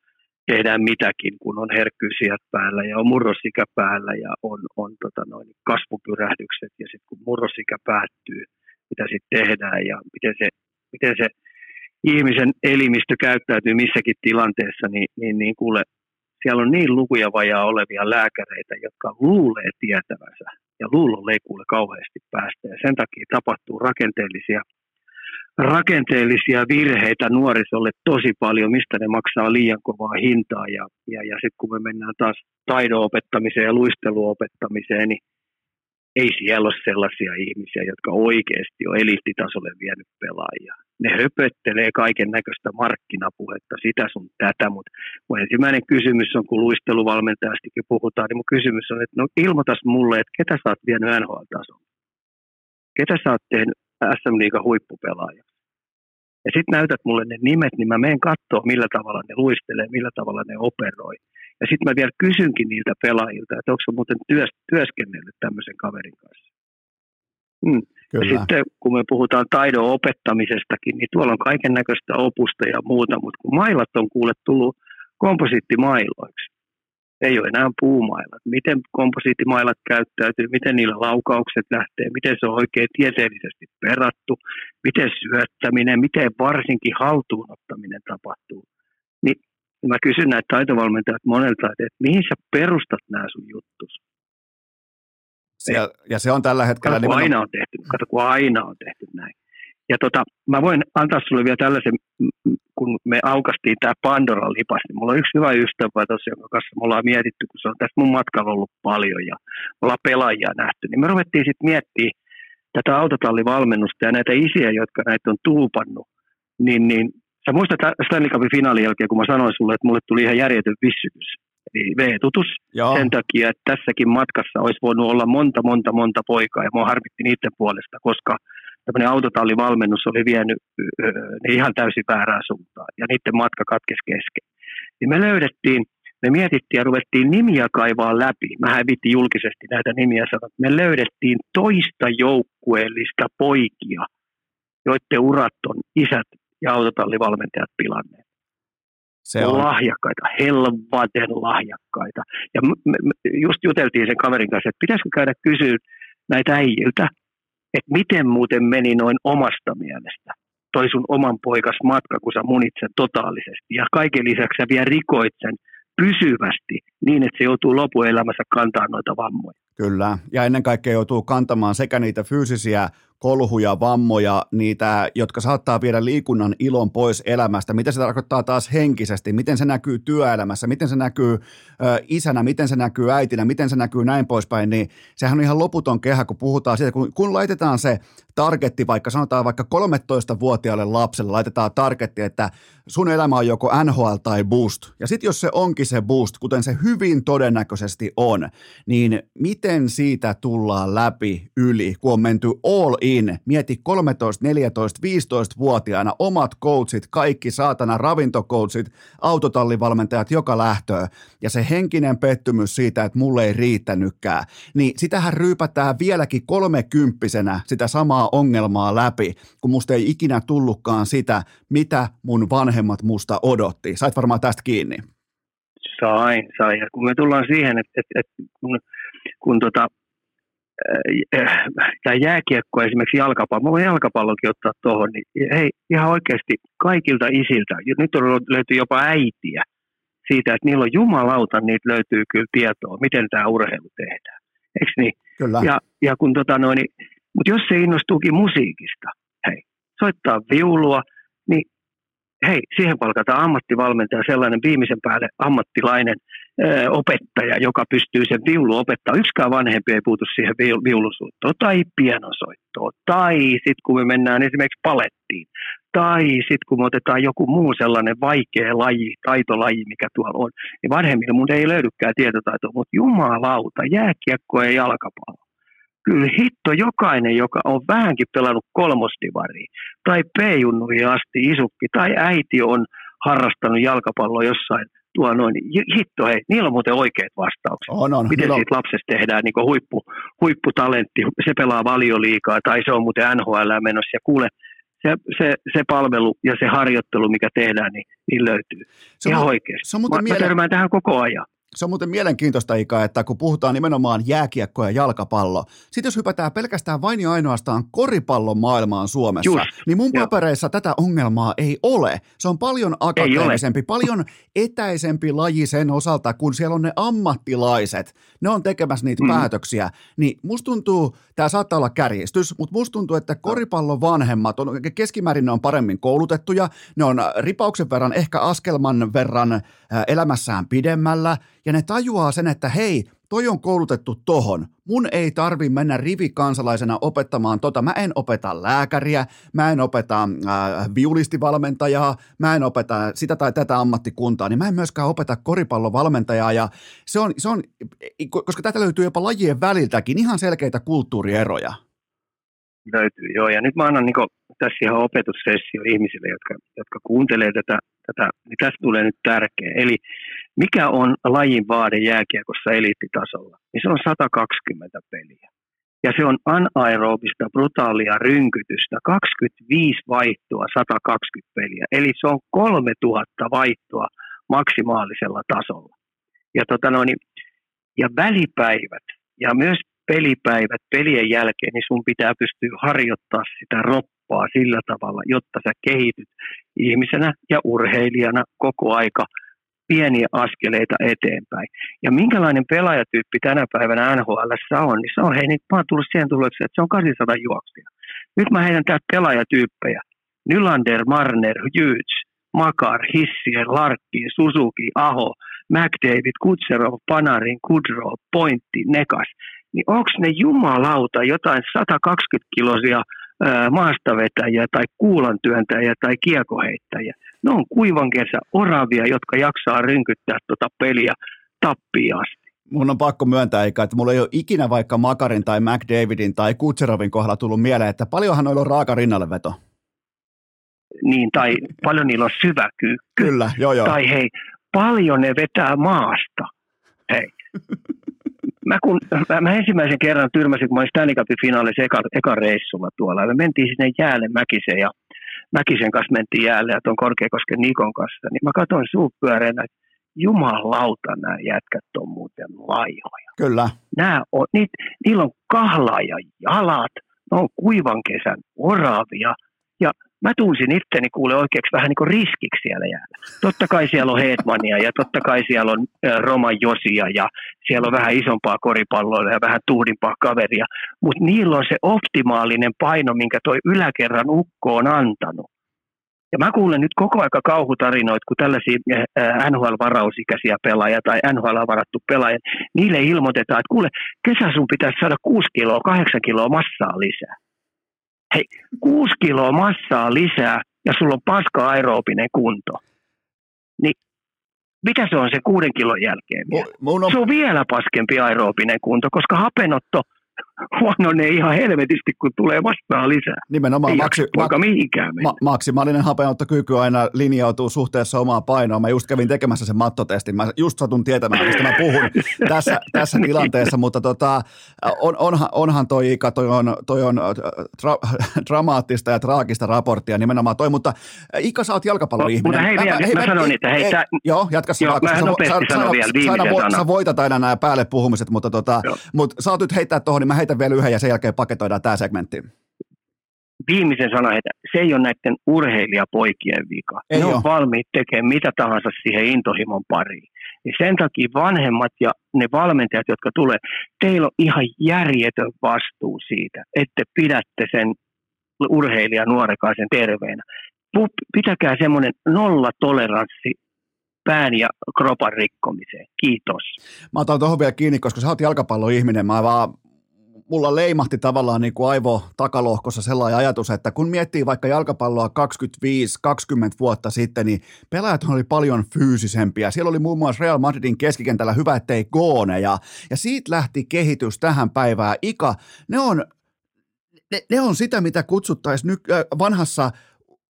tehdään mitäkin, kun on herkkyysijät päällä ja on murrosikä päällä ja on, on tota noin, kasvupyrähdykset. Ja sitten kun murrosikä päättyy, mitä sitten tehdään ja miten se, miten se ihmisen elimistö käyttäytyy missäkin tilanteessa, niin, niin, niin kuule, siellä on niin lukuja vajaa olevia lääkäreitä, jotka luulee tietävänsä ja luulolle ei kuule kauheasti päästä. Ja sen takia tapahtuu rakenteellisia rakenteellisia virheitä nuorisolle tosi paljon, mistä ne maksaa liian kovaa hintaa. Ja, ja, ja sitten kun me mennään taas taidoopettamiseen ja luisteluopettamiseen, niin ei siellä ole sellaisia ihmisiä, jotka oikeasti on eliittitasolle vienyt pelaajia. Ne höpöttelee kaiken näköistä markkinapuhetta, sitä sun tätä, mutta mun ensimmäinen kysymys on, kun luisteluvalmentajastikin puhutaan, niin mun kysymys on, että no ilmoitas mulle, että ketä sä oot vienyt NHL-tasolle? Ketä sä oot tehnyt SM Liigan huippupelaaja. Ja sitten näytät mulle ne nimet, niin mä menen katsoa, millä tavalla ne luistelee, millä tavalla ne operoi. Ja sitten mä vielä kysynkin niiltä pelaajilta, että onko se muuten työs, työskennellyt tämmöisen kaverin kanssa. Hmm. Ja sitten kun me puhutaan taidon opettamisestakin, niin tuolla on kaiken näköistä opusta ja muuta, mutta kun mailat on kuule tullut komposiittimailoiksi, ei ole enää puumailat. Miten komposiittimailat käyttäytyy, miten niillä laukaukset lähtee, miten se on oikein tieteellisesti perattu, miten syöttäminen, miten varsinkin haltuunottaminen tapahtuu. Niin mä kysyn näitä taitovalmentajat monelta, että mihin sä perustat nämä sun juttus? Se, ja se on tällä hetkellä... Kato, kun aina on tehty, kato, kun aina on tehty näin. Ja tota, mä voin antaa sulle vielä tällaisen, kun me aukastiin tämä Pandoran lipas, niin mulla on yksi hyvä ystävä tuossa, jonka kanssa me ollaan mietitty, kun se on tässä mun matkalla ollut paljon ja me ollaan pelaajia nähty, niin me ruvettiin sitten miettimään tätä autotallivalmennusta ja näitä isiä, jotka näitä on tuupannut, niin, niin sä muistat Stanley Cupin finaalin jälkeen, kun mä sanoin sulle, että mulle tuli ihan järjetön vissytys, eli V-tutus, Joo. sen takia, että tässäkin matkassa olisi voinut olla monta, monta, monta poikaa, ja mua harmitti niiden puolesta, koska tämmöinen autotallivalmennus oli vienyt ne ihan täysin väärään suuntaan ja niiden matka katkesi kesken. Niin me löydettiin, me mietittiin ja ruvettiin nimiä kaivaa läpi. Mä hävitti julkisesti näitä nimiä sanoa, että me löydettiin toista joukkueellista poikia, joiden urat on isät ja autotallivalmentajat pilanneet. Se on lahjakkaita, helvaten lahjakkaita. Ja me just juteltiin sen kaverin kanssa, että pitäisikö käydä kysyä näitä äijiltä, että miten muuten meni noin omasta mielestä toi sun oman poikas matka, kun sä munit sen totaalisesti. Ja kaiken lisäksi sä vielä rikoit sen pysyvästi niin, että se joutuu lopuelämässä kantaa noita vammoja. Kyllä, ja ennen kaikkea joutuu kantamaan sekä niitä fyysisiä kolhuja, vammoja, niitä, jotka saattaa viedä liikunnan ilon pois elämästä. Mitä se tarkoittaa taas henkisesti, miten se näkyy työelämässä, miten se näkyy ö, isänä, miten se näkyy äitinä, miten se näkyy näin poispäin, niin sehän on ihan loputon kehä, kun puhutaan siitä, kun, kun laitetaan se targetti, vaikka sanotaan vaikka 13-vuotiaalle lapselle, laitetaan targetti, että sun elämä on joko NHL tai boost. Ja sitten jos se onkin se boost, kuten se hyvin todennäköisesti on, niin mit, miten siitä tullaan läpi yli, kun on menty all in. Mieti 13, 14, 15-vuotiaana omat coachit, kaikki saatana ravintocoachit, autotallivalmentajat joka lähtöä ja se henkinen pettymys siitä, että mulle ei riittänytkään, niin sitähän ryypätään vieläkin kolmekymppisenä sitä samaa ongelmaa läpi, kun musta ei ikinä tullutkaan sitä, mitä mun vanhemmat musta odotti. Sait varmaan tästä kiinni. Sain, sain. Ja kun me tullaan siihen, että, että, että tota, äh, tämä jääkiekko esimerkiksi jalkapallo, mä voin jalkapallokin ottaa tuohon, niin hei, ihan oikeasti kaikilta isiltä, nyt on löytyy jopa äitiä siitä, että niillä on jumalauta, niitä löytyy kyllä tietoa, miten tämä urheilu tehdään. Eikö niin? Kyllä. Ja, ja kun tota noin, niin, mutta jos se innostuukin musiikista, hei, soittaa viulua, hei, siihen palkataan ammattivalmentaja, sellainen viimeisen päälle ammattilainen ö, opettaja, joka pystyy sen viulu opettaa. Yksikään vanhempi ei puutu siihen viulusuuttoon tai pianosoittoon. Tai sitten kun me mennään esimerkiksi palettiin. Tai sitten kun me otetaan joku muu sellainen vaikea laji, taitolaji, mikä tuolla on. Niin vanhemmille mun ei löydykään tietotaitoa, mutta jumalauta, jääkiekko ja jalkapallo kyllä hitto jokainen, joka on vähänkin pelannut kolmostivariin tai p-junnuihin asti isukki tai äiti on harrastanut jalkapalloa jossain tuo noin, hitto hei, niillä on muuten oikeat vastaukset. On, on. Miten siitä lapsesta tehdään niin huippu, huipputalentti, se pelaa valioliikaa tai se on muuten NHL menossa ja kuule, se, se, se palvelu ja se harjoittelu, mikä tehdään, niin, niin löytyy. Se on, Ihan oikeasti. Se on mä, miele- mä tähän koko ajan. Se on muuten mielenkiintoista, Ika, että kun puhutaan nimenomaan jääkiekko ja jalkapallo, sitten jos hypätään pelkästään vain ja ainoastaan koripallon maailmaan Suomessa, Just, niin mun papereissa tätä ongelmaa ei ole. Se on paljon akateemisempi, paljon etäisempi laji sen osalta, kun siellä on ne ammattilaiset, ne on tekemässä niitä mm. päätöksiä. Niin musta tuntuu, tämä saattaa olla kärjistys, mutta musta tuntuu, että koripallon vanhemmat on, keskimäärin ne on paremmin koulutettuja, ne on ripauksen verran, ehkä askelman verran elämässään pidemmällä, ja ne tajuaa sen, että hei, toi on koulutettu tohon. Mun ei tarvi mennä rivikansalaisena opettamaan tota. Mä en opeta lääkäriä, mä en opeta äh, viulistivalmentajaa, mä en opeta sitä tai tätä ammattikuntaa, niin mä en myöskään opeta koripallovalmentajaa. Ja se on, se on, koska tätä löytyy jopa lajien väliltäkin ihan selkeitä kulttuurieroja. Löytyy, joo. Ja nyt mä annan niin tässä ihan opetussessio ihmisille, jotka, jotka kuuntelee tätä, tätä, niin tästä tulee nyt tärkeä. Eli mikä on lajin vaade jääkiekossa eliittitasolla? Niin se on 120 peliä. Ja se on anaerobista, brutaalia rynkytystä, 25 vaihtoa, 120 peliä. Eli se on 3000 vaihtoa maksimaalisella tasolla. Ja, tota noin, ja välipäivät ja myös pelipäivät pelien jälkeen, niin sun pitää pystyä harjoittaa sitä roppaa sillä tavalla, jotta sä kehityt ihmisenä ja urheilijana koko aika – pieniä askeleita eteenpäin. Ja minkälainen pelaajatyyppi tänä päivänä NHL on, niin se on, hei, niin mä oon tullut siihen tulokseen, että se on 800 juoksia. Nyt mä heidän täältä pelaajatyyppejä. Nylander, Marner, Hughes, Makar, Hissien, Larkkin, Suzuki, Aho, McDavid, Kutserov, Panarin, Kudrow, Pointti, Nekas. Niin onko ne jumalauta jotain 120-kilosia maastavetäjiä tai kuulantyöntäjiä tai kiekoheittäjiä. Ne on kuivan kesä oravia, jotka jaksaa rynkyttää tuota peliä tappiin asti. Mun on pakko myöntää, Ika, että mulla ei ole ikinä vaikka Makarin tai McDavidin tai Kutserovin kohdalla tullut mieleen, että paljonhan noilla on raaka veto. Niin, tai paljon niillä on syvä kyykky. Kyllä, joo joo. Tai hei, paljon ne vetää maasta. Hei, mä, kun, mä, mä, ensimmäisen kerran tyrmäsin, kun mä olin Stanley Cupin finaalissa eka, eka reissulla tuolla. Me mentiin sinne jäälle Mäkisen ja Mäkisen kanssa mentiin jäälle ja tuon Korkeakosken Nikon kanssa. Niin mä katsoin suupyöreänä, että jumalauta nämä jätkät on muuten laihoja. Kyllä. Nämä on, ni, niillä on kahlaaja jalat, ne on kuivan kesän oravia. Ja mä tunsin itteni kuule oikeaksi vähän niin kuin riskiksi siellä jäällä. Totta kai siellä on Hetmania ja totta kai siellä on Roma Josia ja siellä on vähän isompaa koripalloa ja vähän tuhdimpaa kaveria, mutta niillä on se optimaalinen paino, minkä toi yläkerran ukko on antanut. Ja mä kuulen nyt koko aika kauhutarinoita, kun tällaisia NHL-varausikäisiä pelaajia tai NHL varattu pelaaja, niille ilmoitetaan, että kuule, kesä sun pitäisi saada 6 kiloa, 8 kiloa massaa lisää hei, kuusi kiloa massaa lisää ja sulla on paska aerobinen kunto, niin mitä se on se kuuden kilon jälkeen? vielä? Mun on, Se on vielä paskempi aerobinen kunto, koska hapenotto huononee ihan helvetisti, kun tulee vastaan lisää. nimenomaan Ei maksi, mihinkään mennä. ma, maksimaalinen hapenottokyky aina linjautuu suhteessa omaan painoon. Mä just kävin tekemässä sen mattotestin. Mä just satun tietämään, mistä mä puhun tässä, tässä tilanteessa, mutta tota, on, onhan, onhan toi Ika, toi on, toi on äh, tra, dramaattista ja traagista raporttia nimenomaan toi, mutta äh, Ika, sä oot jalkapalloihminen. Mutta hei, vielä- mä sanon, että hei, tää- joo, jatka sä Joo, vaan, mä sä, sä, sä, sä, vo- sanan. sä voitat aina nämä päälle puhumiset, mutta tota, mut sä oot nyt heittää tuohon, niin mä heitän vielä yhden ja sen jälkeen paketoidaan tämä segmentti. viimeisen sanan, että se ei ole näiden urheilijapoikien vika. Ei ne oo. on valmiit tekemään mitä tahansa siihen intohimon pariin. Niin sen takia vanhemmat ja ne valmentajat, jotka tulee, teillä on ihan järjetön vastuu siitä, että pidätte sen urheilijan nuorekaisen terveenä. Pitäkää semmoinen nolla toleranssi pään ja kropan rikkomiseen. Kiitos. Mä otan tuohon vielä kiinni, koska sä oot jalkapalloihminen. Mä vaan, mulla leimahti tavallaan niin kuin aivo takalohkossa sellainen ajatus, että kun miettii vaikka jalkapalloa 25-20 vuotta sitten, niin pelaajat oli paljon fyysisempiä. Siellä oli muun muassa Real Madridin keskikentällä hyvä, ettei gooneja. Ja siitä lähti kehitys tähän päivään. Ika, ne on, ne, ne on sitä, mitä kutsuttaisiin nyt äh, vanhassa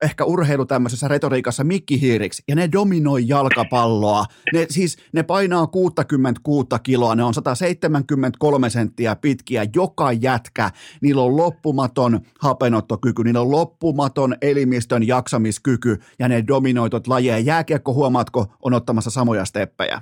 ehkä urheilu tämmöisessä retoriikassa mikkihiiriksi, ja ne dominoi jalkapalloa. Ne, siis, ne painaa 66 kiloa, ne on 173 senttiä pitkiä, joka jätkä. Niillä on loppumaton hapenottokyky, niillä on loppumaton elimistön jaksamiskyky, ja ne dominoi tuota lajeja. Jääkiekko, huomaatko, on ottamassa samoja steppejä.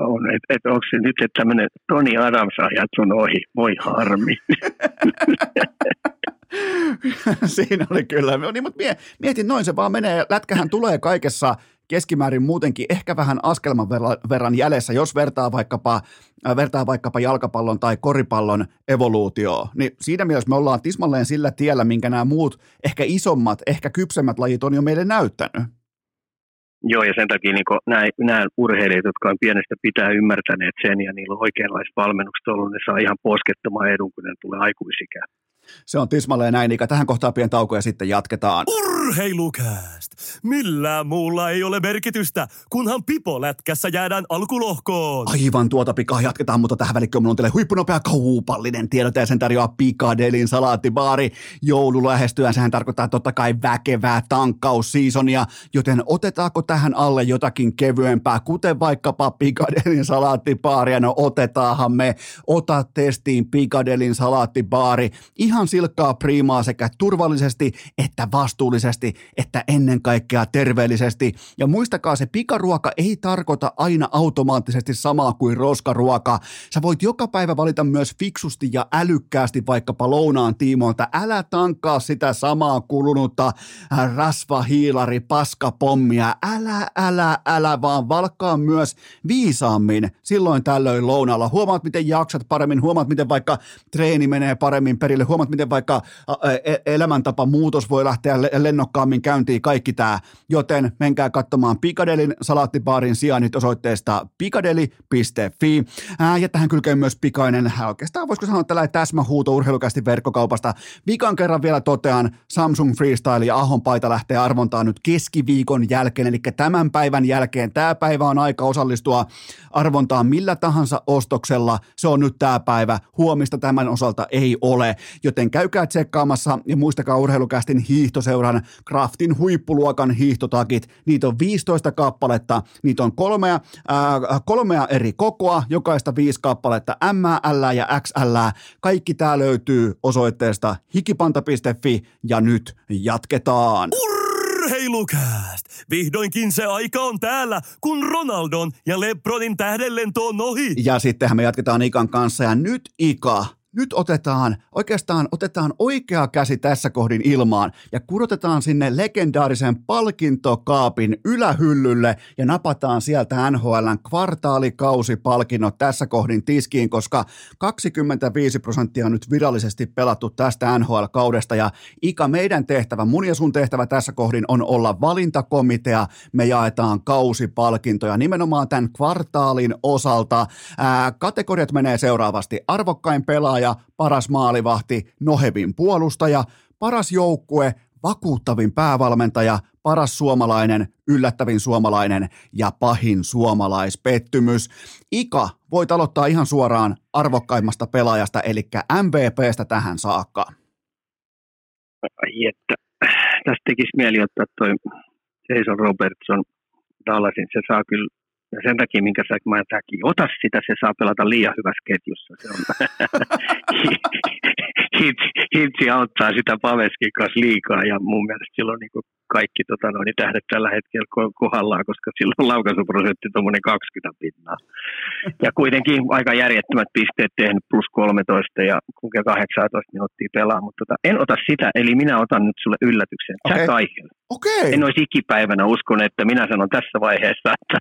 On, et, et onko se nyt että tämmöinen Toni Adams-ajat sun ohi? Voi harmi. Siinä oli kyllä. Niin, mutta mie- mietin, noin se vaan menee. Lätkähän tulee kaikessa keskimäärin muutenkin ehkä vähän askelman verran, verran jäljessä, jos vertaa vaikkapa, äh, vertaa vaikkapa jalkapallon tai koripallon evoluutioon. Niin siinä mielessä me ollaan tismalleen sillä tiellä, minkä nämä muut, ehkä isommat, ehkä kypsemmät lajit on jo meille näyttänyt. Joo, ja sen takia niin nämä, nämä urheilijat, jotka on pienestä pitää ymmärtäneet sen ja niillä on oikeanlaiset valmennukset ollut, ne saa ihan poskettoman edun, kun ne tulee aikuisikään. Se on tismalleen näin, Ika. Tähän kohtaan pieni tauko ja sitten jatketaan. Urheilukääst! Millään muulla ei ole merkitystä, kunhan pipolätkässä jäädään alkulohkoon. Aivan tuota pikaa jatketaan, mutta tähän välikköön mulla on teille huippunopea kaupallinen tiedote ja sen tarjoaa Pikadelin salaattibaari. Joulu lähestyään, sehän tarkoittaa totta kai väkevää tankkausseasonia, joten otetaanko tähän alle jotakin kevyempää, kuten vaikkapa Pikadelin salaattibaaria? No otetaanhan me. Ota testiin Pikadelin salaattibaari. Ihan silkkaa priimaa sekä turvallisesti että vastuullisesti, että ennen kaikkea terveellisesti. Ja muistakaa, se pikaruoka ei tarkoita aina automaattisesti samaa kuin roskaruoka. Sä voit joka päivä valita myös fiksusti ja älykkäästi vaikkapa lounaan tiimoilta. Älä tankkaa sitä samaa kulunutta äh, rasvahiilari paskapommia. Älä, älä, älä, vaan valkkaa myös viisaammin silloin tällöin lounalla. Huomaat, miten jaksat paremmin, huomaat, miten vaikka treeni menee paremmin perille, huomaat, miten vaikka ä, e- elämäntapa muutos voi lähteä le- lennokkaammin käyntiin, kaikki tämä. Joten menkää katsomaan Pikadelin salaattibaarin sijaan nyt osoitteesta pikadeli.fi. Ää, ja tähän kylkee myös pikainen, oikeastaan voisiko sanoa tällainen täsmähuuto urheilukästi verkkokaupasta. Vikan kerran vielä totean, Samsung Freestyle ja Ahon paita lähtee arvontaan nyt keskiviikon jälkeen, eli tämän päivän jälkeen. Tämä päivä on aika osallistua arvontaan millä tahansa ostoksella. Se on nyt tämä päivä. Huomista tämän osalta ei ole, joten käykää tsekkaamassa ja muistakaa urheilukästin hiihtoseuran Craftin huippuluokan hiihtotakit. Niitä on 15 kappaletta, niitä on kolmea, ää, kolmea eri kokoa, jokaista viisi kappaletta M, L ja XL. Kaikki tämä löytyy osoitteesta hikipanta.fi ja nyt jatketaan. Urheilukääst! Vihdoinkin se aika on täällä, kun Ronaldon ja Lebronin tähdenlento on ohi. Ja sittenhän me jatketaan Ikan kanssa ja nyt Ika, nyt otetaan, oikeastaan otetaan oikea käsi tässä kohdin ilmaan ja kurotetaan sinne legendaarisen palkintokaapin ylähyllylle ja napataan sieltä NHLn kvartaalikausipalkinnot tässä kohdin tiskiin, koska 25 prosenttia on nyt virallisesti pelattu tästä NHL-kaudesta ja Ika, meidän tehtävä, mun ja sun tehtävä tässä kohdin on olla valintakomitea, me jaetaan kausipalkintoja nimenomaan tämän kvartaalin osalta. Ää, kategoriat menee seuraavasti. Arvokkain pelaaja, paras maalivahti, nohevin puolustaja, paras joukkue, vakuuttavin päävalmentaja, paras suomalainen, yllättävin suomalainen ja pahin suomalaispettymys. Ika, voit aloittaa ihan suoraan arvokkaimmasta pelaajasta, eli MVPstä tähän saakka. Ai että, tästä tekisi mieli ottaa toi Jason Robertson Dallasin. Se saa kyllä ja sen takia, minkä sä, mä säkin, ota sitä, se saa pelata liian hyvässä ketjussa. Se on Hitsi auttaa sitä Paveskin kanssa liikaa ja mun mielestä silloin niin kaikki tota, noin, tähdet tällä hetkellä kohdallaan, koska silloin laukaisuprosentti tuommoinen 20 pinnaa. Ja kuitenkin aika järjettömät pisteet tehnyt plus 13 ja kuinka 18 minuuttia pelaa, mutta tota, en ota sitä, eli minä otan nyt sulle yllätyksen. Okay. Jack Eichel. Okay. En olisi ikipäivänä uskon, että minä sanon tässä vaiheessa, että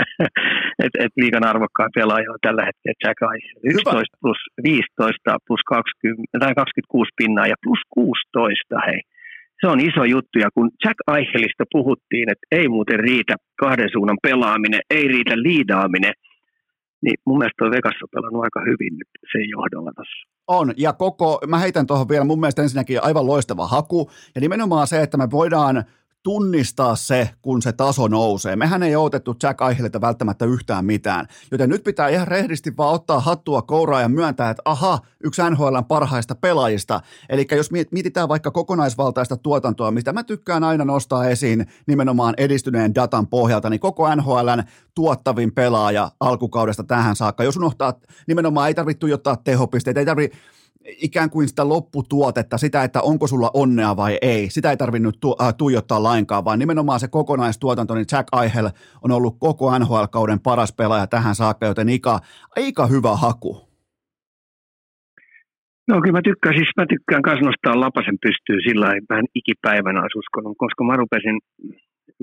et, et liikan arvokkaan pelaaja on tällä hetkellä Jack Eichel. 11 plus 15 plus 20, tai 26 pinnaa ja plus 16, hei se on iso juttu. Ja kun Jack Eichelistä puhuttiin, että ei muuten riitä kahden suunnan pelaaminen, ei riitä liidaaminen, niin mun mielestä toi Vegas on pelannut aika hyvin nyt sen johdolla tässä. On, ja koko, mä heitän tuohon vielä mun mielestä ensinnäkin aivan loistava haku, ja nimenomaan se, että me voidaan tunnistaa se, kun se taso nousee. Mehän ei otettu Jack Eicheliltä välttämättä yhtään mitään, joten nyt pitää ihan rehdisti vaan ottaa hattua kouraa ja myöntää, että aha, yksi NHLn parhaista pelaajista. Eli jos mietitään vaikka kokonaisvaltaista tuotantoa, mistä mä tykkään aina nostaa esiin nimenomaan edistyneen datan pohjalta, niin koko NHLn tuottavin pelaaja alkukaudesta tähän saakka. Jos unohtaa, nimenomaan ei tarvitse tuijottaa tehopisteitä, ei tarvitse ikään kuin sitä lopputuotetta, sitä, että onko sulla onnea vai ei, sitä ei tarvinnut tu- äh, tuijottaa lainkaan, vaan nimenomaan se kokonaistuotanto, niin Jack Eichel on ollut koko NHL-kauden paras pelaaja tähän saakka, joten Ika, aika hyvä haku. No kyllä mä tykkään, siis mä tykkään kanssa nostaa Lapasen pystyy sillä vähän ikipäivänä olisi uskonut, koska mä rupesin,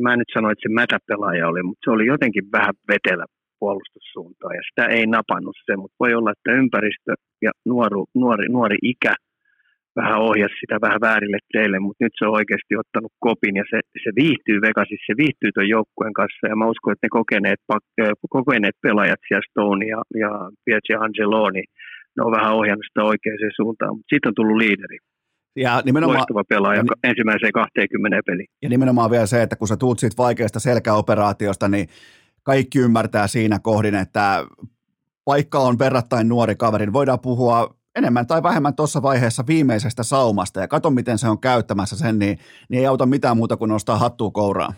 mä en nyt sano, että se mätäpelaaja oli, mutta se oli jotenkin vähän vetelä puolustussuuntaan ja sitä ei napannut se, mutta voi olla, että ympäristö ja nuoru, nuori, nuori ikä vähän ohjasi sitä vähän väärille teille, mutta nyt se on oikeasti ottanut kopin ja se, se viihtyy Vegasissa, se viihtyy tuon joukkueen kanssa ja mä uskon, että ne kokeneet, kokeneet pelaajat siellä Stone ja, ja Pietri Angeloni, ne on vähän ohjannut sitä oikeaan suuntaan, mutta siitä on tullut liideri. Ja nimenomaan, Loistava pelaaja ja, ensimmäiseen 20 peliin. Ja nimenomaan vielä se, että kun sä tuut siitä vaikeasta selkäoperaatiosta, niin kaikki ymmärtää siinä kohdin, että vaikka on verrattain nuori kaveri, niin voidaan puhua enemmän tai vähemmän tuossa vaiheessa viimeisestä saumasta ja kato miten se on käyttämässä sen, niin, niin ei auta mitään muuta kuin nostaa hattua kouraan.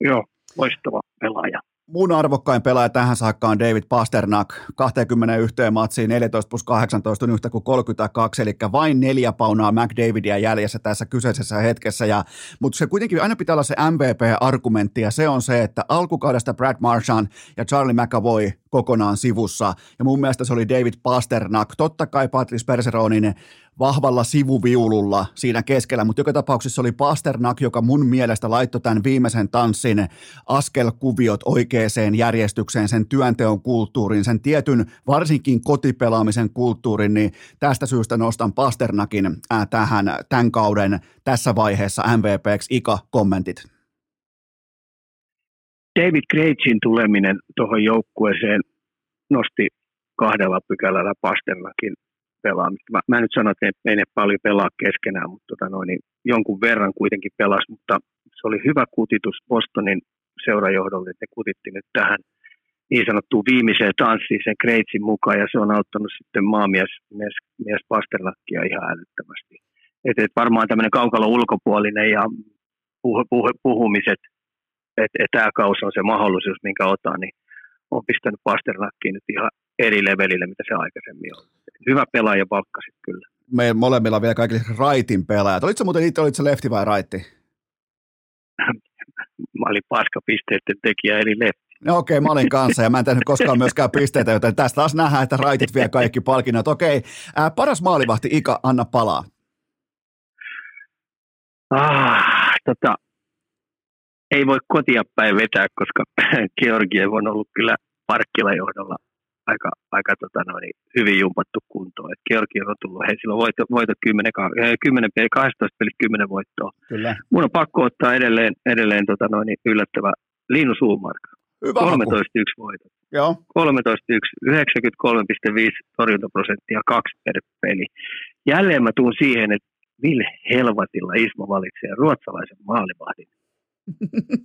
Joo, loistava pelaaja. Mun arvokkain pelaaja tähän saakka on David Pasternak, 21 matsiin 14 plus 18 on yhtä kuin 32, eli vain neljä paunaa McDavidia jäljessä tässä kyseisessä hetkessä, ja, mutta se kuitenkin aina pitää olla se MVP-argumentti, ja se on se, että alkukaudesta Brad Marchand ja Charlie McAvoy kokonaan sivussa, ja mun mielestä se oli David Pasternak, totta kai Patrice Perseronin vahvalla sivuviululla siinä keskellä, mutta joka tapauksessa oli Pasternak, joka mun mielestä laittoi tämän viimeisen tanssin askelkuviot oikeaan järjestykseen, sen työnteon kulttuurin, sen tietyn varsinkin kotipelaamisen kulttuurin, niin tästä syystä nostan Pasternakin äh, tähän tämän kauden tässä vaiheessa MVPksi. Ika, kommentit. David Krejcin tuleminen tuohon joukkueeseen nosti kahdella pykälällä Pasternakin pelaamista. Mä, mä nyt sano, että ei ne paljon pelaa keskenään, mutta tota noin, niin jonkun verran kuitenkin pelasi, mutta se oli hyvä kutitus Bostonin seurajohdolle, että ne kutitti nyt tähän niin sanottuun viimeiseen tanssiin sen Kreitsin mukaan, ja se on auttanut sitten maamies mies, mies Pasternakkia ihan älyttömästi. Et, et varmaan tämmöinen kaukalo ulkopuolinen ja puh, puh, puhumiset, että et tämä kausi on se mahdollisuus, minkä otan, niin on pistänyt Pasternakkiin nyt ihan eri levelille, mitä se aikaisemmin on. Hyvä pelaaja palkkasit kyllä. Me molemmilla vielä kaikille raitin pelaajat. Olitko muuten itse, olitko lefti vai raitti? mä olin paskapisteiden tekijä eli lefti. No okei, okay, mä olin kanssa ja mä en tehnyt koskaan myöskään pisteitä, joten tästä taas nähdään, että raitit vie kaikki palkinnot. Okei, okay. paras maalivahti Ika, anna palaa. Ah, tota, ei voi kotia päin vetää, koska Georgiev on ollut kyllä parkkilajohdolla aika, aika tota noin, hyvin jumpattu kuntoon. Et Georgi on tullut, hei silloin voitto, voitto 10, 10 12 pelit 10 voittoa. Kyllä. Mun on pakko ottaa edelleen, edelleen tota noin, yllättävä Linus Ulmark. 13-1 voitot. Joo. 13-1, 93,5 torjuntaprosenttia, kaksi per peli. Jälleen mä tuun siihen, että millä helvatilla Ismo valitsee ruotsalaisen maalivahdin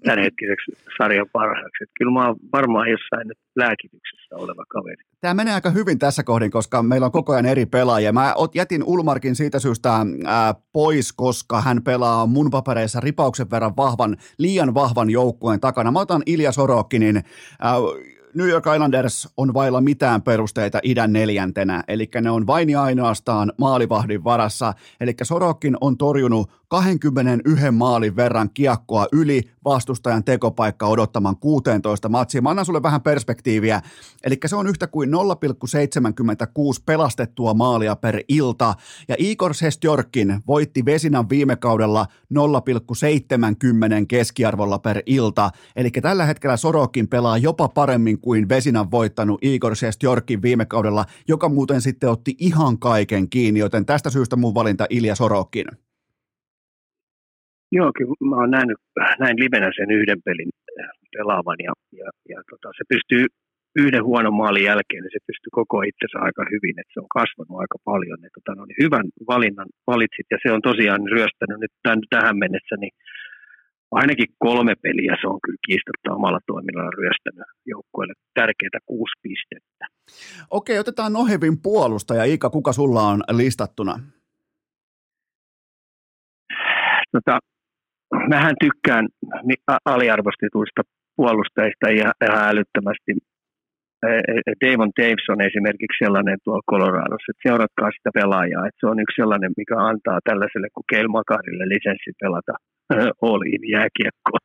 tämänhetkiseksi sarjan parhaaksi. Että kyllä mä oon varmaan jossain nyt lääkityksessä oleva kaveri. Tämä menee aika hyvin tässä kohdin, koska meillä on koko ajan eri pelaajia. Mä jätin Ulmarkin siitä syystä ää, pois, koska hän pelaa mun papereissa ripauksen verran vahvan, liian vahvan joukkueen takana. Mä otan Ilja Sorokinin. Ää, New York Islanders on vailla mitään perusteita idän neljäntenä, eli ne on vain ja ainoastaan maalivahdin varassa, eli Sorokin on torjunut 21 maalin verran kiekkoa yli vastustajan tekopaikka odottaman 16 matsiin. Mä annan sulle vähän perspektiiviä, eli se on yhtä kuin 0,76 pelastettua maalia per ilta, ja Igor Sestjorkin voitti Vesinan viime kaudella 0,70 keskiarvolla per ilta, eli tällä hetkellä Sorokin pelaa jopa paremmin kuin Vesinan voittanut Igor Sestjorkin viime kaudella, joka muuten sitten otti ihan kaiken kiinni, joten tästä syystä mun valinta Ilja Sorokin. Joo, kyllä mä oon nähnyt näin livenä sen yhden pelin äh, pelaavan ja, ja, ja tota, se pystyy yhden huonon maalin jälkeen, niin se pystyy koko itsensä aika hyvin, että se on kasvanut aika paljon. Et, tota, no, niin hyvän valinnan valitsit ja se on tosiaan ryöstänyt nyt tämän, tähän mennessä niin ainakin kolme peliä se on kyllä kiistatta omalla toiminnalla ryöstänyt joukkueelle tärkeitä kuusi pistettä. Okei, otetaan Nohevin puolustaja. Ika, kuka sulla on listattuna? Tota, mähän tykkään aliarvostetuista puolustajista ihan, älyttömästi. Davon Davis on esimerkiksi sellainen tuolla Coloradossa, että seuratkaa sitä pelaajaa, että se on yksi sellainen, mikä antaa tällaiselle kuin Keil lisenssi pelata Olin jääkiekkoa.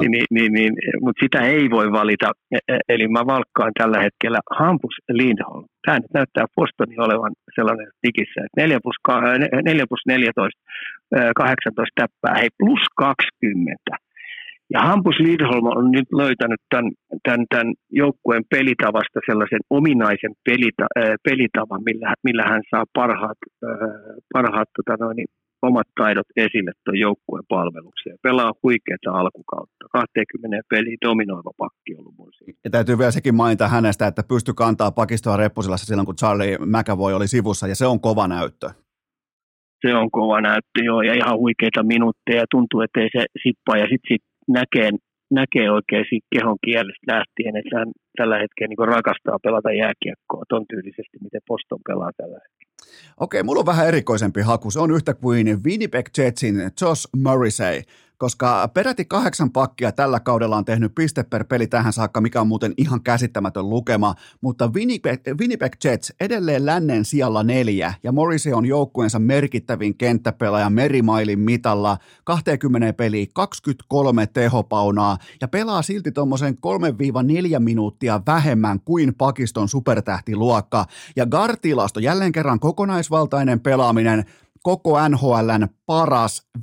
niin, niin, niin, mutta sitä ei voi valita. E, e, eli mä valkkaan tällä hetkellä Hampus Lindholm. Tämä nyt näyttää Bostonin olevan sellainen digissä, että 4 plus, 4 plus 14, 18 täppää, hei plus 20. Ja Hampus Lindholm on nyt löytänyt tämän, tämän, tämän joukkueen pelitavasta sellaisen ominaisen pelita, pelitavan, millä, millä hän saa parhaat, parhaat tota noin, omat taidot esille tuon joukkueen palvelukseen. Pelaa huikeaa alkukautta. 20 peli dominoiva pakki ollut mun siinä. Ja täytyy vielä sekin mainita hänestä, että pystyi kantaa pakistoa reppusilassa silloin, kun Charlie McAvoy oli sivussa, ja se on kova näyttö. Se on kova näyttö, joo, ja ihan huikeita minuutteja. Tuntuu, että ei se sippaa, ja sitten sit näkee, näkee oikein siitä kehon kielestä lähtien, että hän tällä hetkellä niin rakastaa pelata jääkiekkoa ton tyylisesti, miten Poston pelaa tällä hetkellä. Okei, mulla on vähän erikoisempi haku. Se on yhtä kuin Winnipeg Jetsin Josh Morrissey koska peräti kahdeksan pakkia tällä kaudella on tehnyt piste per peli tähän saakka, mikä on muuten ihan käsittämätön lukema, mutta Winnipeg, Winnipeg Jets edelleen lännen sijalla neljä, ja Morrissey on joukkueensa merkittävin kenttäpelaaja merimailin mitalla, 20 peliä, 23 tehopaunaa, ja pelaa silti tuommoisen 3-4 minuuttia vähemmän kuin pakiston supertähtiluokka, ja Gartilasto jälleen kerran kokonaisvaltainen pelaaminen, koko NHLn paras 5-5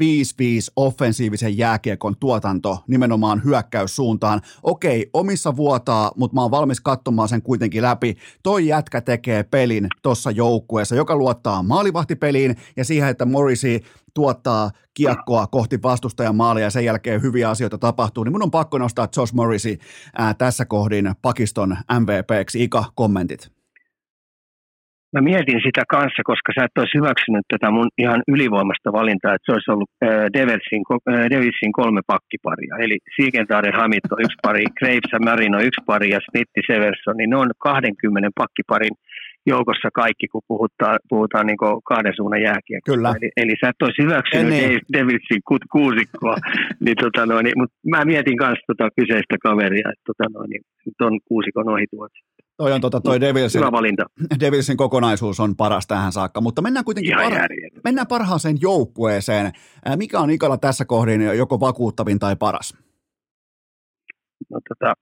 offensiivisen jääkiekon tuotanto nimenomaan hyökkäyssuuntaan. Okei, omissa vuotaa, mutta mä oon valmis katsomaan sen kuitenkin läpi. Toi jätkä tekee pelin tuossa joukkueessa, joka luottaa maalivahtipeliin ja siihen, että Morrissey tuottaa kiekkoa kohti vastustajan maalia ja sen jälkeen hyviä asioita tapahtuu, niin mun on pakko nostaa Josh Morrissey ää, tässä kohdin Pakiston MVPksi. Ika, kommentit. Mä mietin sitä kanssa, koska sä et olisi hyväksynyt tätä mun ihan ylivoimasta valintaa, että se olisi ollut äh, Devilsin, äh, Devilsin kolme pakkiparia. Eli Siegenthaler Hamit on yksi pari, Graves ja Marino yksi pari ja Smith Severson, niin ne on 20 pakkiparin joukossa kaikki, kun puhutaan, puhutaan niin kahden suunnan jääkiekkoa. Kyllä. Eli, eli sä et olisi hyväksynyt niin. Devilsin ku, kuusikkoa, niin, tota noin, niin, mutta mä mietin kanssa tota kyseistä kaveria, että tota noin, niin, ton kuusikon ohi tuot. Toi on tota, toi Devilsin, Hyvä valinta. Devilsin kokonaisuus on paras tähän saakka, mutta mennään kuitenkin parha- mennään parhaaseen joukkueeseen. Mikä on Ikalla tässä kohdin joko vakuuttavin tai paras? No tota,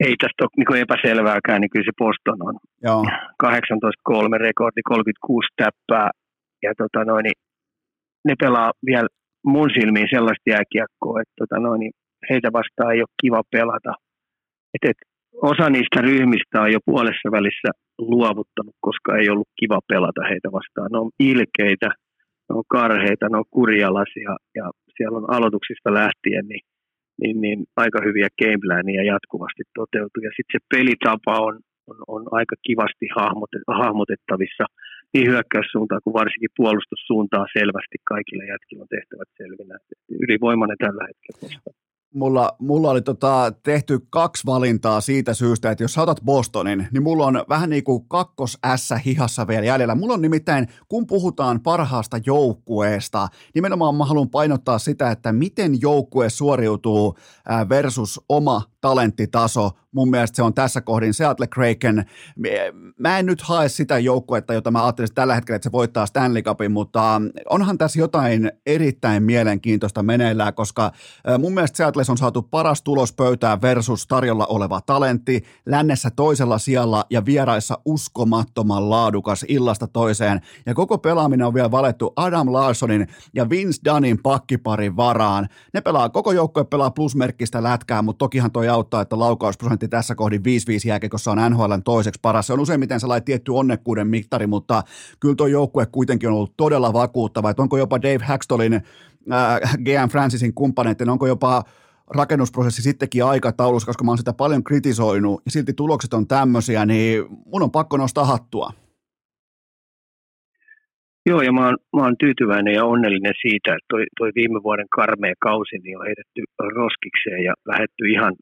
ei tästä ole niin epäselvääkään, niin kyllä se Boston on. Joo. 18-3 rekordi, 36 täppää. Ja tota noin, ne pelaa vielä mun silmiin sellaista jääkiekkoa, että tota noin, heitä vastaan ei ole kiva pelata. Et, et, osa niistä ryhmistä on jo puolessa välissä luovuttanut, koska ei ollut kiva pelata heitä vastaan. Ne on ilkeitä, ne on karheita, ne on kurjalaisia ja siellä on aloituksista lähtien niin, niin, niin aika hyviä gameplaneja jatkuvasti toteutuu. Ja sitten se pelitapa on, on, on aika kivasti hahmotet, hahmotettavissa. niin hyökkäyssuuntaan kuin varsinkin puolustussuuntaan selvästi kaikille jätkillä on tehtävät selvinä. Ylivoimainen tällä hetkellä. Mulla, mulla oli tota, tehty kaksi valintaa siitä syystä, että jos sä otat Bostonin, niin mulla on vähän niin kuin kakkos S hihassa vielä jäljellä. Mulla on nimittäin, kun puhutaan parhaasta joukkueesta, nimenomaan mä haluan painottaa sitä, että miten joukkue suoriutuu versus oma talenttitaso. Mun mielestä se on tässä kohdin Seattle Kraken. Mä en nyt hae sitä joukkuetta, jota mä ajattelin tällä hetkellä, että se voittaa Stanley Cupin, mutta onhan tässä jotain erittäin mielenkiintoista meneillään, koska mun mielestä Seattle on saatu paras tulos pöytään versus tarjolla oleva talentti, lännessä toisella sijalla ja vieraissa uskomattoman laadukas illasta toiseen. Ja koko pelaaminen on vielä valettu Adam Larssonin ja Vince Dunnin pakkiparin varaan. Ne pelaa, koko joukkue pelaa plusmerkkistä lätkää, mutta tokihan toi auttaa, että laukausprosentti tässä kohdin 5-5 jääkekossa on NHLn toiseksi paras. Se on useimmiten sellainen tietty onnekkuuden mittari, mutta kyllä tuo joukkue kuitenkin on ollut todella vakuuttava. Että onko jopa Dave Hackstolin, äh, GM Francisin kumppaneiden, onko jopa rakennusprosessi sittenkin aikataulussa, koska mä oon sitä paljon kritisoinut ja silti tulokset on tämmöisiä, niin mun on pakko nostaa hattua. Joo, ja mä oon, mä oon tyytyväinen ja onnellinen siitä, että toi, toi viime vuoden karmea kausi niin on heitetty roskikseen ja lähetty ihan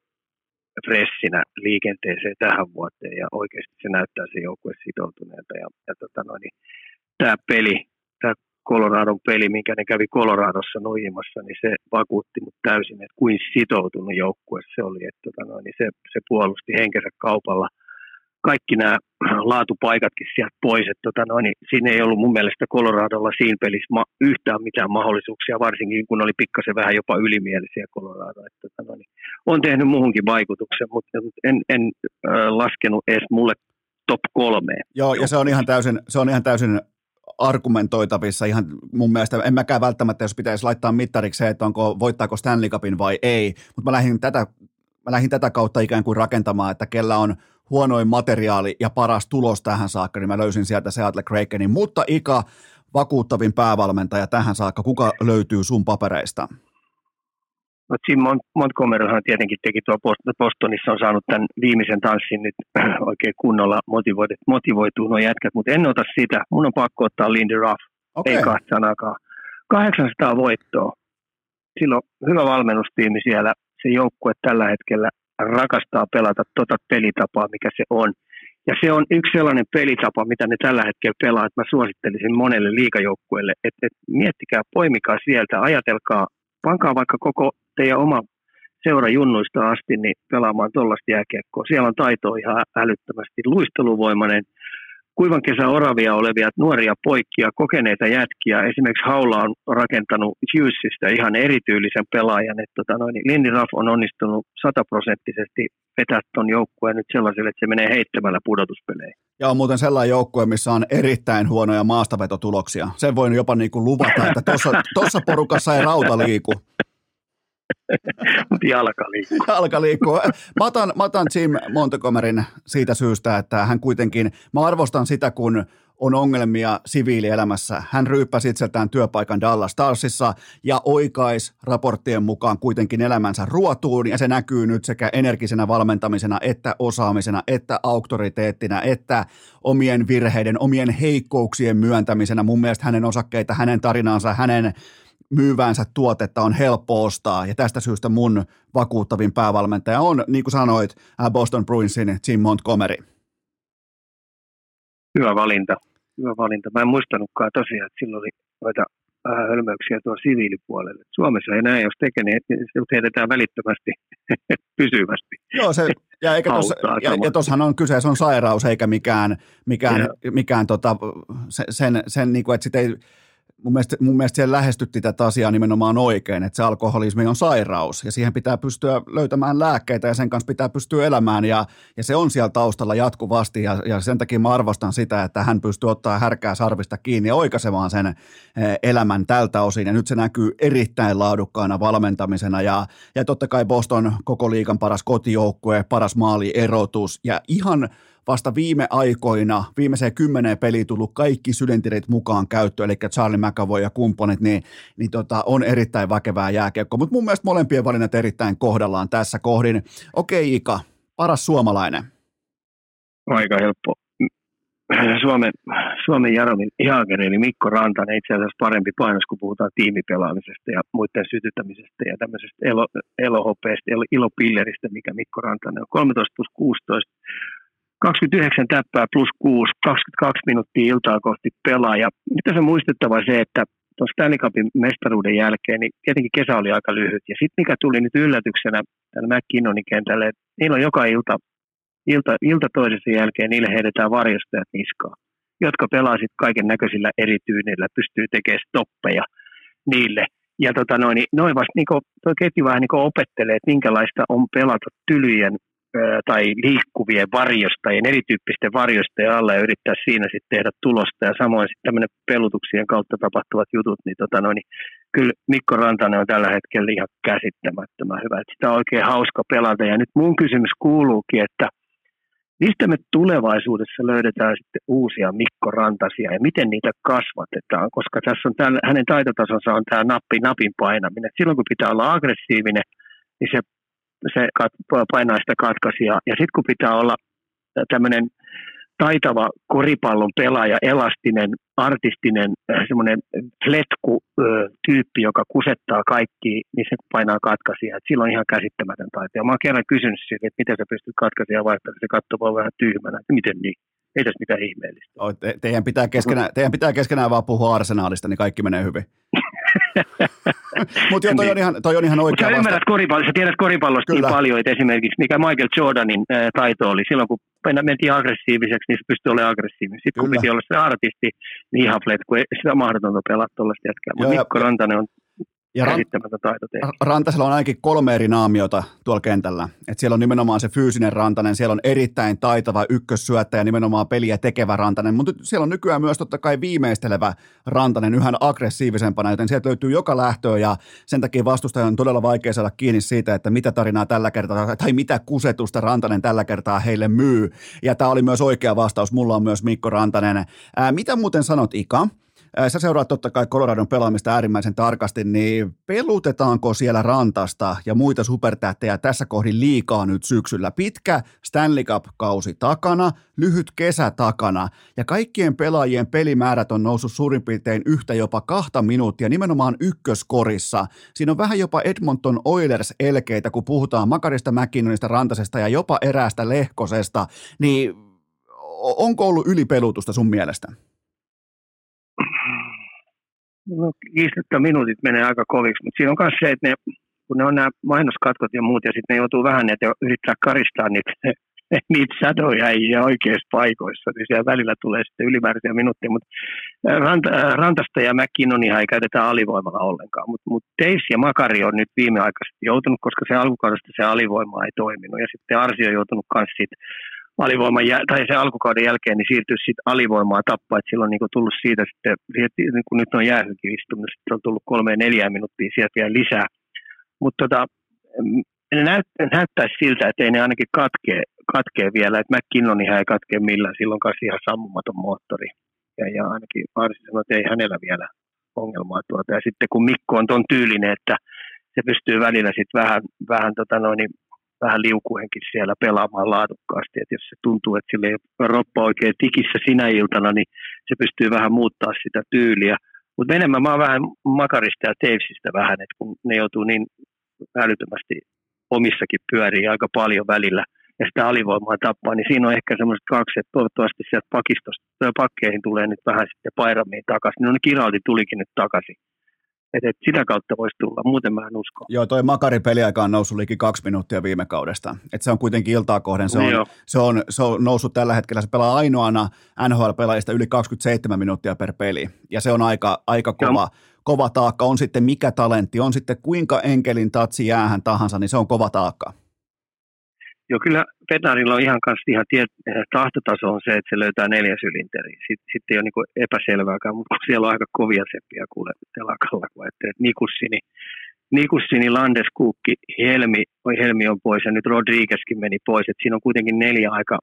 fressinä liikenteeseen tähän vuoteen ja oikeasti se näyttää se joukkue sitoutuneelta. Ja, ja tota noin, niin, tämä peli, tämä Coloradon peli, minkä ne kävi Coloradossa nojimassa, niin se vakuutti mut täysin, että kuin sitoutunut joukkue se oli. Että tota noin, niin se, se puolusti henkensä kaupalla – kaikki nämä laatupaikatkin sieltä pois. Että tota noin, niin siinä ei ollut mun mielestä Coloradolla siinä pelissä ma- yhtään mitään mahdollisuuksia, varsinkin kun oli pikkasen vähän jopa ylimielisiä Colorado. Että tota noin, niin on tehnyt muuhunkin vaikutuksen, mutta en, en äh, laskenut edes mulle top kolmeen. Joo, ja se on ihan täysin, se on ihan täysin argumentoitavissa ihan mun mielestä, en mäkään välttämättä, jos pitäisi laittaa mittariksi se, että onko, voittaako Stanley Cupin vai ei, mutta mä lähdin tätä, mä lähdin tätä kautta ikään kuin rakentamaan, että kellä on huonoin materiaali ja paras tulos tähän saakka, niin mä löysin sieltä Seattle Krakenin. Mutta Ika, vakuuttavin päävalmentaja tähän saakka, kuka löytyy sun papereista? No Jim Montgomeryhan tietenkin teki tuo Bostonissa, on saanut tämän viimeisen tanssin nyt oikein kunnolla motivoituu nuo jätkät, mutta en ota sitä. Mun on pakko ottaa Lindy Ruff, okay. ei kahta sanakaan. 800 voittoa. Silloin hyvä valmennustiimi siellä. Se joukkue tällä hetkellä rakastaa pelata tota pelitapaa, mikä se on. Ja se on yksi sellainen pelitapa, mitä ne tällä hetkellä pelaa, että mä suosittelisin monelle liikajoukkueelle, että, että miettikää, poimikaa sieltä, ajatelkaa, pankaa vaikka koko teidän oma seura junnuista asti niin pelaamaan tuollaista jääkiekkoa. Siellä on taito ihan älyttömästi, luisteluvoimainen, kuivan kesän oravia olevia nuoria poikia, kokeneita jätkiä. Esimerkiksi Haula on rakentanut Hughesista ihan erityylisen pelaajan. Että tota noin, Lindy Ruff on onnistunut sataprosenttisesti vetää tuon joukkueen nyt sellaiselle, että se menee heittämällä pudotuspeleihin. Ja on muuten sellainen joukkue, missä on erittäin huonoja maastavetotuloksia. Sen voin jopa niin kuin luvata, että tuossa porukassa ei rauta liiku. Mutta jalka liikkuu. Jalka liikkuu. Mä otan, mä otan Jim Montgomeryn siitä syystä, että hän kuitenkin, mä arvostan sitä, kun on ongelmia siviilielämässä. Hän ryyppäsi itseltään työpaikan Dallas Starsissa ja oikais raporttien mukaan kuitenkin elämänsä ruotuun ja se näkyy nyt sekä energisenä valmentamisena että osaamisena että auktoriteettina että omien virheiden, omien heikkouksien myöntämisenä. Mun mielestä hänen osakkeita, hänen tarinansa, hänen myyvänsä tuotetta on helppo ostaa, ja tästä syystä mun vakuuttavin päävalmentaja on, niin kuin sanoit, äh, Boston Bruinsin Jim Montgomery. Hyvä valinta. Hyvä valinta. Mä en muistanutkaan tosiaan, että silloin oli noita vähän hölmöyksiä tuon siviilipuolelle. Suomessa ei näin, jos tekee, niin se heitetään välittömästi pysyvästi. Joo, se, ja, eikä tos, ja, ja tossahan on kyseessä on sairaus, eikä mikään, mikään, mikään tota, sen, sen, sen niin kuin, että sit ei, mun mielestä, mun mielestä siellä lähestytti tätä asiaa nimenomaan oikein, että se alkoholismi on sairaus ja siihen pitää pystyä löytämään lääkkeitä ja sen kanssa pitää pystyä elämään ja, ja se on siellä taustalla jatkuvasti ja, ja sen takia mä arvostan sitä, että hän pystyy ottaa härkää sarvista kiinni ja oikaisemaan sen eh, elämän tältä osin. Ja nyt se näkyy erittäin laadukkaana valmentamisena ja, ja totta kai Boston koko liikan paras kotijoukkue, paras maalierotus ja ihan – vasta viime aikoina, viimeiseen kymmeneen peliin tullut kaikki sydentirit mukaan käyttöön, eli Charlie McAvoy ja kumppanit, niin, niin tota, on erittäin väkevää jääkiekkoa. Mutta mun mielestä molempien valinnat erittäin kohdallaan tässä kohdin. Okei Ika, paras suomalainen. Aika helppo. Suomen, Suomen Jaromir Jaager, eli Mikko Rantanen, itse asiassa parempi painos, kun puhutaan tiimipelaamisesta ja muiden sytyttämisestä ja tämmöisestä elo, elohopeesta, ilopilleristä, mikä Mikko Rantanen on. 13 plus 16, 29 täppää plus 6, 22 minuuttia iltaa kohti pelaa. Ja mitä se muistettava se, että tuon Stanley Cupin mestaruuden jälkeen, niin tietenkin kesä oli aika lyhyt. Ja sitten mikä tuli nyt yllätyksenä tänne McKinnonin kentälle, että niillä on joka ilta ilta, ilta toisessa jälkeen niille heitetään varjostajat niskaa, jotka pelaa sitten kaiken näköisillä eri tyynillä, pystyy tekemään stoppeja niille. Ja tota noin, niin noin vasta niin tuo ketju vähän niin opettelee, että minkälaista on pelata tylyjen tai liikkuvien varjostajien, erityyppisten varjostajien alla ja yrittää siinä sitten tehdä tulosta. Ja samoin sitten tämmöinen pelutuksien kautta tapahtuvat jutut, niin, tota noin, niin kyllä Mikko Rantanen on tällä hetkellä ihan käsittämättömän hyvä. Että sitä on oikein hauska pelata. Ja nyt mun kysymys kuuluukin, että – mistä me tulevaisuudessa löydetään sitten uusia Mikko Rantasia ja miten niitä kasvatetaan, koska tässä on tämän, hänen taitotasonsa on tämä nappi napin painaminen. Silloin kun pitää olla aggressiivinen, niin se, se painaa sitä katkaisia ja sitten kun pitää olla tämmöinen taitava koripallon pelaaja, elastinen, artistinen, äh, semmoinen fletku-tyyppi, joka kusettaa kaikki, niin se painaa katkaisia. Et silloin on ihan käsittämätön taito. Ja mä oon kerran kysynyt siitä, että miten sä pystyt katkaisia vaihtamaan, se katsoo vaan vähän tyhmänä, miten niin. Ei tässä mitään ihmeellistä. Te, teidän, pitää keskenään, teidän pitää keskenään vaan puhua arsenaalista, niin kaikki menee hyvin. Mutta joo, toi, on niin. ihan, toi on ihan oikea Mut sä ymmärrät koripallosta, sä tiedät koripallosta niin paljon, että esimerkiksi mikä Michael Jordanin ää, taito oli silloin, kun mentiin aggressiiviseksi, niin se pystyi olemaan aggressiivinen. Sitten Kyllä. kun piti olla se artisti, niin ihan flet, kun ei sitä mahdotonta pelata tuollaista jätkää. Mutta Mikko Rantanen on ja taito. Rantasella on ainakin kolme eri naamiota tuolla kentällä. Et siellä on nimenomaan se fyysinen Rantanen, siellä on erittäin taitava ykkössyöttäjä, nimenomaan peliä tekevä Rantanen, mutta siellä on nykyään myös totta kai viimeistelevä Rantanen yhä aggressiivisempana, joten sieltä löytyy joka lähtöä ja sen takia vastustajan on todella vaikea saada kiinni siitä, että mitä tarinaa tällä kertaa tai mitä kusetusta Rantanen tällä kertaa heille myy. Ja tämä oli myös oikea vastaus, mulla on myös Mikko Rantanen. Ää, mitä muuten sanot Ika? Sä seuraat totta kai Coloradon pelaamista äärimmäisen tarkasti, niin pelutetaanko siellä Rantasta ja muita supertähtejä tässä kohdin liikaa nyt syksyllä? Pitkä Stanley Cup-kausi takana, lyhyt kesä takana ja kaikkien pelaajien pelimäärät on noussut suurin piirtein yhtä jopa kahta minuuttia nimenomaan ykköskorissa. Siinä on vähän jopa Edmonton Oilers-elkeitä, kun puhutaan Makarista, McKinnonista, Rantasesta ja jopa eräästä Lehkosesta, niin onko ollut ylipelutusta sun mielestä? No, kiistettä minuutit menee aika koviksi, mutta siinä on myös se, että ne, kun ne on nämä mainoskatkot ja muut, ja sitten ne joutuu vähän että yrittää karistaa niitä, niitä sadoja ja oikeissa paikoissa, niin siellä välillä tulee sitten ylimääräisiä minuutteja, mutta Rant, Rantasta ja McKinnonia ei käytetä alivoimalla ollenkaan, mutta mut Teis ja Makari on nyt viimeaikaisesti joutunut, koska se alkukaudesta se alivoima ei toiminut, ja sitten Arsi on joutunut myös alivoiman, tai se alkukauden jälkeen, niin siirtyy sitten alivoimaa tappaa, että silloin on niin tullut siitä sitten, niin kun nyt on jäähykin istunut, niin sitten on tullut kolme neljä minuuttia sieltä vielä lisää. Mutta tota, ne näyt, näyttäisi siltä, että ei ne ainakin katkee, katkee vielä, että McKinnonihan ei katkee millään, silloin kanssa ihan sammumaton moottori. Ja, ja ainakin Arsi sanoi, että ei hänellä vielä ongelmaa tuota. Ja sitten kun Mikko on ton tyylinen, että se pystyy välillä sitten vähän, vähän tota noin, niin vähän liukuenkin siellä pelaamaan laadukkaasti. Et jos se tuntuu, että sille ei ole roppa oikein tikissä sinä iltana, niin se pystyy vähän muuttaa sitä tyyliä. Mutta enemmän mä oon vähän Makarista ja Tavesista vähän, että kun ne joutuu niin älyttömästi omissakin pyöriin aika paljon välillä ja sitä alivoimaa tappaa, niin siinä on ehkä semmoiset kaksi, että toivottavasti sieltä pakistosta, pakkeihin tulee nyt vähän sitten pairamiin takaisin. No ne kiralti tulikin nyt takaisin et, et sitä kautta voisi tulla, muuten mä en usko. Joo, toi Makari peliaika on noussut liikin kaksi minuuttia viime kaudesta. Et se on kuitenkin iltaa kohden, se on, se, on, se on noussut tällä hetkellä, se pelaa ainoana NHL-pelaajista yli 27 minuuttia per peli. Ja se on aika, aika kova, kova taakka, on sitten mikä talentti, on sitten kuinka enkelin tatsi jäähän tahansa, niin se on kova taakka. Joo, kyllä Petarilla on ihan kanssa ihan tiet, tahtotaso on se, että se löytää neljäs ylinteri. Sitten, sitten ei ole niin epäselvääkään, mutta siellä on aika kovia seppiä kuule telakalla, kun että Nikussi, niin Nikussini, Landes, Kukki, Helmi, Helmi on pois ja nyt Rodriguezkin meni pois. Et siinä on kuitenkin neljä aika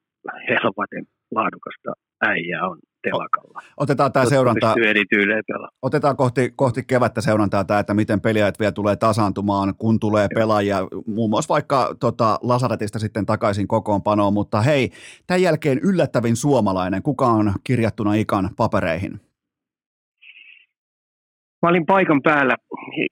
helpoten laadukasta äijää on telakalla. Otetaan tämä seuranta, otetaan kohti, kohti kevättä seurantaa tämä, että miten peliajat vielä tulee tasaantumaan, kun tulee pelaajia, muun muassa vaikka tota, Lasaretista sitten takaisin kokoonpanoon, mutta hei, tämän jälkeen yllättävin suomalainen, kuka on kirjattuna ikan papereihin? Mä olin paikan päällä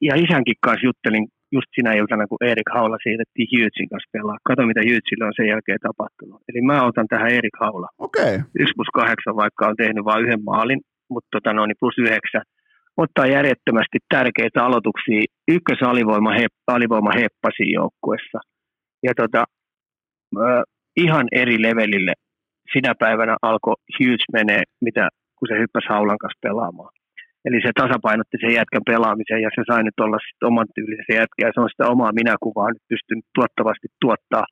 ja isänkin kanssa juttelin just sinä iltana, kun Erik Haula siirrettiin Hughesin kanssa pelaa. Kato, mitä Hughesille on sen jälkeen tapahtunut. Eli mä otan tähän Erik Haula. Okei. Okay. 1 plus 8, vaikka on tehnyt vain yhden maalin, mutta tota, no, niin plus 9. Ottaa järjettömästi tärkeitä aloituksia ykkös alivoima, heppa, alivoima heppasi joukkuessa. Ja tota, äh, ihan eri levelille sinä päivänä alkoi Hughes menee, mitä, kun se hyppäsi Haulan kanssa pelaamaan. Eli se tasapainotti sen jätkän pelaamisen ja se sai nyt olla sitten oman tyylisen jätkä ja se on sitä omaa minäkuvaa nyt pystynyt tuottavasti tuottaa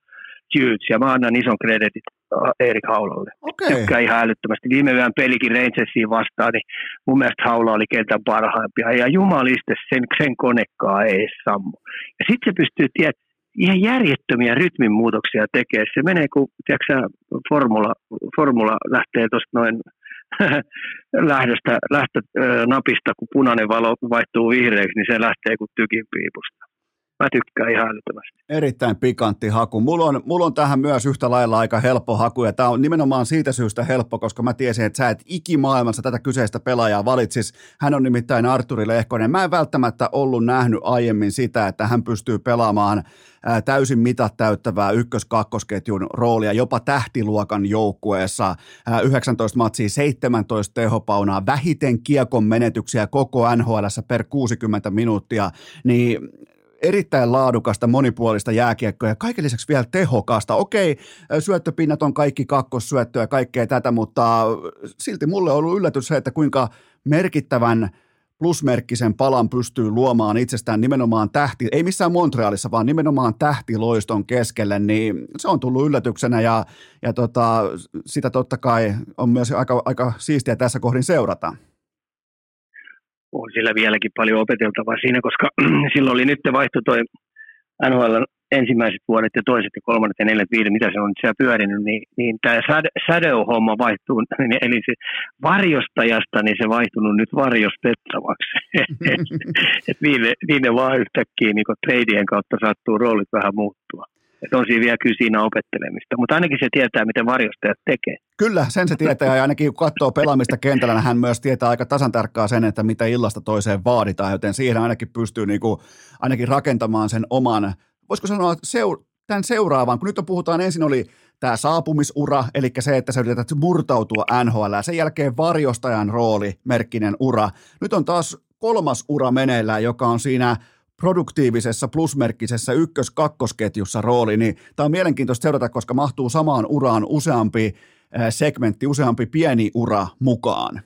Hughes ja mä annan ison kreditit äh, Erik Haulalle. Okay. Tykkää ihan älyttömästi. Viime yön pelikin Rangersiin vastaan, niin mun mielestä Haula oli kentän parhaimpia ja jumaliste sen, sen konekkaa ei sammu. Ja sitten se pystyy tietämään, ihan järjettömiä rytminmuutoksia tekee. Se menee, kun tiedätkö, formula, formula lähtee tuosta noin lähdöstä, lähtö, napista, kun punainen valo vaihtuu vihreäksi, niin se lähtee kuin tykin piipusta. Mä tykkään ihan älyttömästi. Erittäin pikantti haku. Mulla on, mulla on tähän myös yhtä lailla aika helppo haku, ja tämä on nimenomaan siitä syystä helppo, koska mä tiesin, että sä et ikimaailmassa tätä kyseistä pelaajaa valitsis. Hän on nimittäin Arturi Lehkonen. Mä en välttämättä ollut nähnyt aiemmin sitä, että hän pystyy pelaamaan täysin mitat täyttävää ykkös-kakkosketjun roolia jopa tähtiluokan joukkueessa. 19 matsia, 17 tehopaunaa, vähiten kiekon menetyksiä koko NHL per 60 minuuttia, niin erittäin laadukasta, monipuolista jääkiekkoa ja kaiken lisäksi vielä tehokasta. Okei, syöttöpinnat on kaikki kakkossyöttöä ja kaikkea tätä, mutta silti mulle on ollut yllätys se, että kuinka merkittävän plusmerkkisen palan pystyy luomaan itsestään nimenomaan tähti, ei missään Montrealissa, vaan nimenomaan tähtiloiston keskelle, niin se on tullut yllätyksenä ja, ja tota, sitä totta kai on myös aika, aika siistiä tässä kohdin seurata on sillä vieläkin paljon opeteltavaa siinä, koska silloin oli nyt vaihto toi NHL ensimmäiset vuodet ja toiset ja kolmannet ja neljät viidet, mitä se on siellä pyörinyt, niin, niin tämä shadow-homma vaihtuu, niin, eli se varjostajasta, niin se vaihtunut nyt varjostettavaksi. Et viime, viime vaan yhtäkkiä niin treidien kautta sattuu roolit vähän muuttua. Että on siinä vielä kyllä siinä opettelemista, mutta ainakin se tietää, miten varjostajat tekee. Kyllä, sen se tietää ja ainakin kun katsoo pelaamista kentällä, niin hän myös tietää aika tasan tarkkaan sen, että mitä illasta toiseen vaaditaan, joten siihen ainakin pystyy niin kuin, ainakin rakentamaan sen oman, voisiko sanoa seur- tämän seuraavan, kun nyt on puhutaan, ensin oli tämä saapumisura, eli se, että sä yrität murtautua NHL, sen jälkeen varjostajan rooli, merkkinen ura. Nyt on taas kolmas ura meneillään, joka on siinä produktiivisessa plusmerkkisessä ykkös-kakkosketjussa rooli, niin tämä on mielenkiintoista seurata, koska mahtuu samaan uraan useampi segmentti, useampi pieni ura mukaan.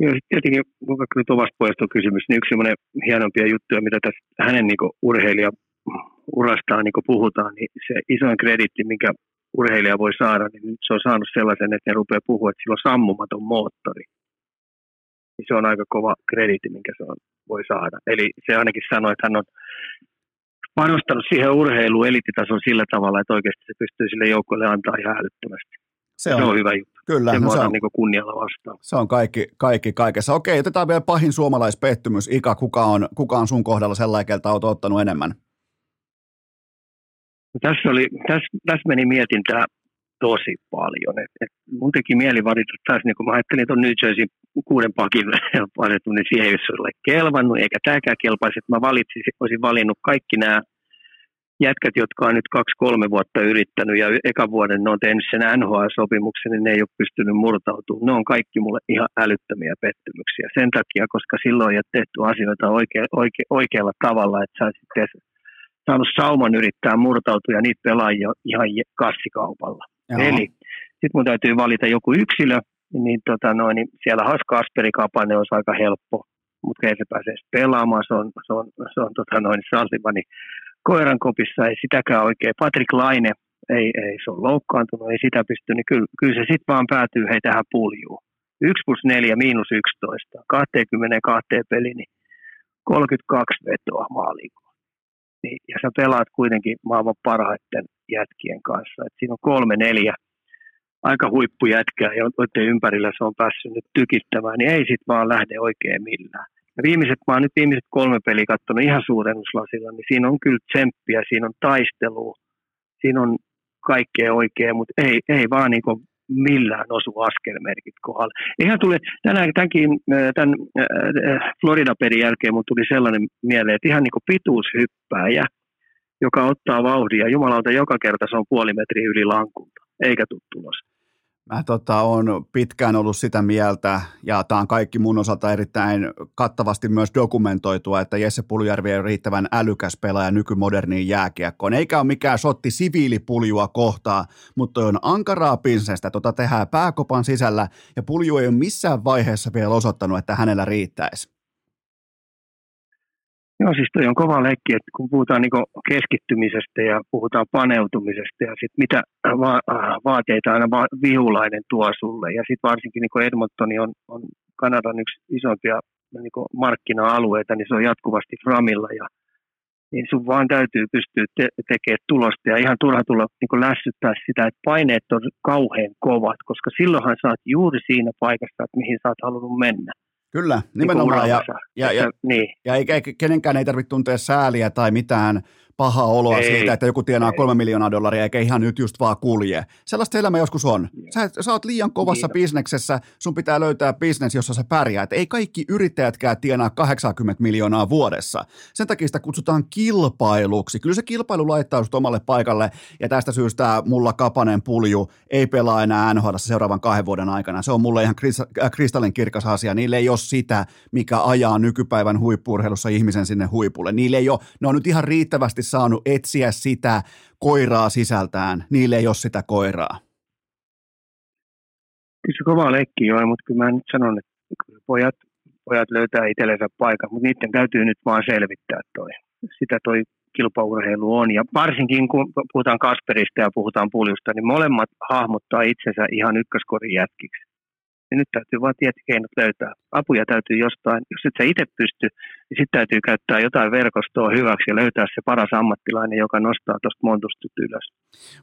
Joo, tietenkin, kun nyt omasta kysymys, niin yksi sellainen hienompia juttuja, mitä tässä hänen niin urheilija urastaan niin puhutaan, niin se isoin kreditti, minkä urheilija voi saada, niin nyt se on saanut sellaisen, että ne rupeaa puhua, että sillä on sammumaton moottori niin se on aika kova krediitti, minkä se on, voi saada. Eli se ainakin sanoi, että hän on panostanut siihen urheiluun elititason sillä tavalla, että oikeasti se pystyy sille joukkueelle antaa ihan älyttömästi. Se on, se on hyvä juttu. Kyllä. no se on niin kunnialla vastaan. Se on kaikki, kaikki kaikessa. Okei, otetaan vielä pahin suomalaispettymys. Ika, kuka on, kuka on sun kohdalla sellainen, keltä olet ottanut enemmän? No, tässä, oli, tässä, tässä meni mietintää tosi paljon. Et, et mun teki mieli valita taas, niin kun mä ajattelin tuon New Jersey kuuden pakin asettu, niin siihen ei ole kelvannut, eikä tämäkään kelpaisi, että mä valitsin, olisin valinnut kaikki nämä jätkät, jotka on nyt kaksi-kolme vuotta yrittänyt ja eka vuoden ne on tehnyt sen NHL-sopimuksen, niin ne ei ole pystynyt murtautumaan. Ne on kaikki mulle ihan älyttömiä pettymyksiä. Sen takia, koska silloin ei ole tehty asioita oikea, oikea, oikealla tavalla, että sä sitten saanut sauman yrittää murtautua ja niitä pelaajia ihan kassikaupalla. Joo. Eli sitten mun täytyy valita joku yksilö, niin, tota noin, niin siellä olisi Kasperi Kapanen olisi aika helppo, mutta ei se pääse pelaamaan, se on, se on, se on tota noin, Salliva, niin koiran kopissa ei sitäkään oikein. Patrick Laine, ei, ei se on loukkaantunut, ei sitä pysty, niin kyllä, kyllä se sitten vaan päätyy hei tähän puljuun. 1 plus 4 miinus 11, 22 peli, niin 32 vetoa maaliin. Niin, ja sä pelaat kuitenkin maailman parhaiten jätkien kanssa. Et siinä on kolme, neljä aika huippujätkää, joiden ympärillä se on päässyt nyt tykittämään, niin ei sit vaan lähde oikein millään. Ja viimeiset, mä oon nyt viimeiset kolme peliä katsonut ihan suurennuslasilla, niin siinä on kyllä tsemppiä, siinä on taistelua, siinä on kaikkea oikein, mutta ei, ei vaan niin millään osu askelmerkit kohdalla. Eihän tule, tänään, tämänkin, tämän Florida-pelin jälkeen mun tuli sellainen mieleen, että ihan niin kuin pituushyppääjä, joka ottaa vauhdia, jumalauta joka kerta se on puoli metriä yli lankulta, eikä tule tulos. Mä tota, on pitkään ollut sitä mieltä, ja tämä on kaikki mun osalta erittäin kattavasti myös dokumentoitua, että Jesse Puljärvi on riittävän älykäs pelaaja nykymoderniin jääkiekkoon. Eikä ole mikään sotti siviilipuljua kohtaa, mutta on ankaraa pinsestä, tota tehdään pääkopan sisällä, ja pulju ei ole missään vaiheessa vielä osoittanut, että hänellä riittäisi. Joo, siis toi on kova leikki, että kun puhutaan niin keskittymisestä ja puhutaan paneutumisesta ja sitten mitä va- äh, vaateita aina va- vihulainen tuo sulle. Ja sitten varsinkin niin Edmontoni on, on Kanadan yksi isompia niin markkina-alueita, niin se on jatkuvasti framilla ja niin sun vaan täytyy pystyä te- tekemään tulosta ja ihan turha tulla niin lässyttää sitä, että paineet on kauhean kovat, koska silloinhan saat juuri siinä paikassa, että mihin sä oot halunnut mennä. Kyllä, niin nimenomaan. Niin ja, ja, ja, niin. ja eikä, kenenkään ei tarvitse tuntea sääliä tai mitään paha oloa ei, siitä, että joku tienaa ei. kolme miljoonaa dollaria eikä ihan nyt just vaan kulje. Sellaista elämä joskus on. Sä, sä oot liian kovassa niin. bisneksessä, sun pitää löytää bisnes, jossa sä pärjäät. Ei kaikki yrittäjätkään tienaa 80 miljoonaa vuodessa. Sen takia sitä kutsutaan kilpailuksi. Kyllä se kilpailu laittaa sut omalle paikalle ja tästä syystä mulla Kapanen pulju ei pelaa enää NHL seuraavan kahden vuoden aikana. Se on mulle ihan äh, kristallin kirkas asia. Niille ei ole sitä, mikä ajaa nykypäivän huippurheilussa ihmisen sinne huipulle. Niille ei ole, ne on nyt ihan riittävästi saanut etsiä sitä koiraa sisältään. Niille ei ole sitä koiraa. Kyllä se kova leikki jo, mutta kyllä mä nyt sanon, että pojat, pojat löytää itsellensä paikan, mutta niiden täytyy nyt vaan selvittää toi. Sitä toi kilpaurheilu on. Ja varsinkin kun puhutaan Kasperista ja puhutaan Puljusta, niin molemmat hahmottaa itsensä ihan ykköskorin jätkiksi niin nyt täytyy vaan tietyt keinot löytää. Apuja täytyy jostain, jos et sä itse pysty, niin sitten täytyy käyttää jotain verkostoa hyväksi ja löytää se paras ammattilainen, joka nostaa tuosta montusta ylös.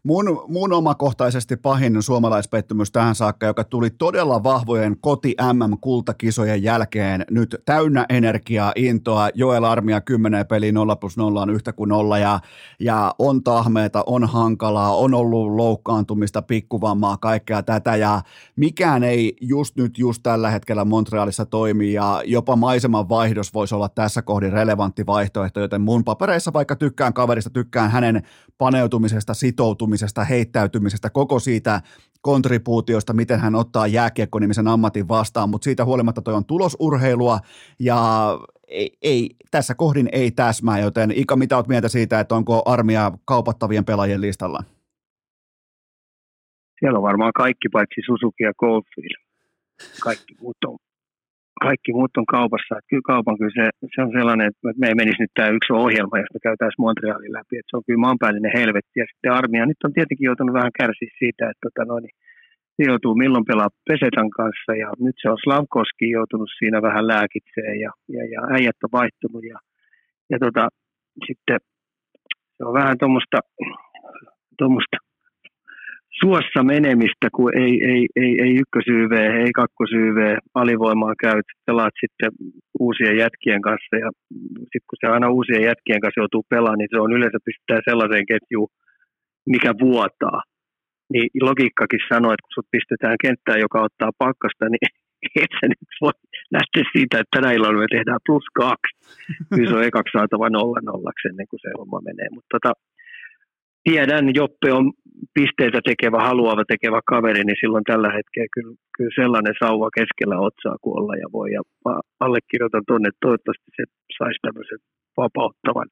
Mun, mun omakohtaisesti pahin suomalaispettymys tähän saakka, joka tuli todella vahvojen koti MM-kultakisojen jälkeen nyt täynnä energiaa, intoa, Joel Armia 10 peli 0 plus 0 on yhtä kuin 0 ja, ja on tahmeita, on hankalaa, on ollut loukkaantumista, pikkuvammaa, kaikkea tätä ja mikään ei just nyt, just tällä hetkellä Montrealissa toimii ja jopa maiseman vaihdos voisi olla tässä kohdin relevantti vaihtoehto, joten mun papereissa vaikka tykkään kaverista, tykkään hänen paneutumisesta, sitoutumisesta, heittäytymisestä, koko siitä kontribuutiosta, miten hän ottaa jääkiekko-nimisen ammatin vastaan, mutta siitä huolimatta toi on tulosurheilua ja ei, ei, tässä kohdin ei täsmää, joten Ika, mitä oot mieltä siitä, että onko armia kaupattavien pelaajien listalla? Siellä on varmaan kaikki paitsi Suzuki ja Goldfield. Kaikki muut on kaikki muut on kaupassa. Että kyllä kaupan kyllä se, se on sellainen, että me ei menisi nyt tämä yksi ohjelma, josta käytäisiin Montrealin läpi. Että se on kyllä maanpäällinen helvetti. Ja sitten armia nyt on tietenkin joutunut vähän kärsiä siitä, että tota noin, se joutuu milloin pelaa Pesetan kanssa. Ja nyt se on Slavkoski joutunut siinä vähän lääkitseen ja, ja, ja äijät on vaihtunut. Ja, ja tota, sitten se on vähän tuommoista suossa menemistä, kun ei, ei, ei, ei ykkösyyv, ei kakkosyyv, alivoimaa käyt, pelaat sitten uusien jätkien kanssa ja sitten kun se aina uusien jätkien kanssa joutuu pelaamaan, niin se on yleensä pistää sellaiseen ketjuun, mikä vuotaa. Niin logiikkakin sanoo, että kun sut pistetään kenttään, joka ottaa pakkasta, niin et sä nyt voi lähteä siitä, että tänä illalla me tehdään plus kaksi. Kyllä se on ekaksi saatava nolla nollaksi ennen kuin se homma menee. Mutta tota, tiedän, Joppe on pisteitä tekevä, haluava tekevä kaveri, niin silloin tällä hetkellä kyllä, kyllä sellainen sauva keskellä otsaa kuin olla ja voi. Ja allekirjoitan tuonne, että toivottavasti se saisi tämmöisen vapauttavan,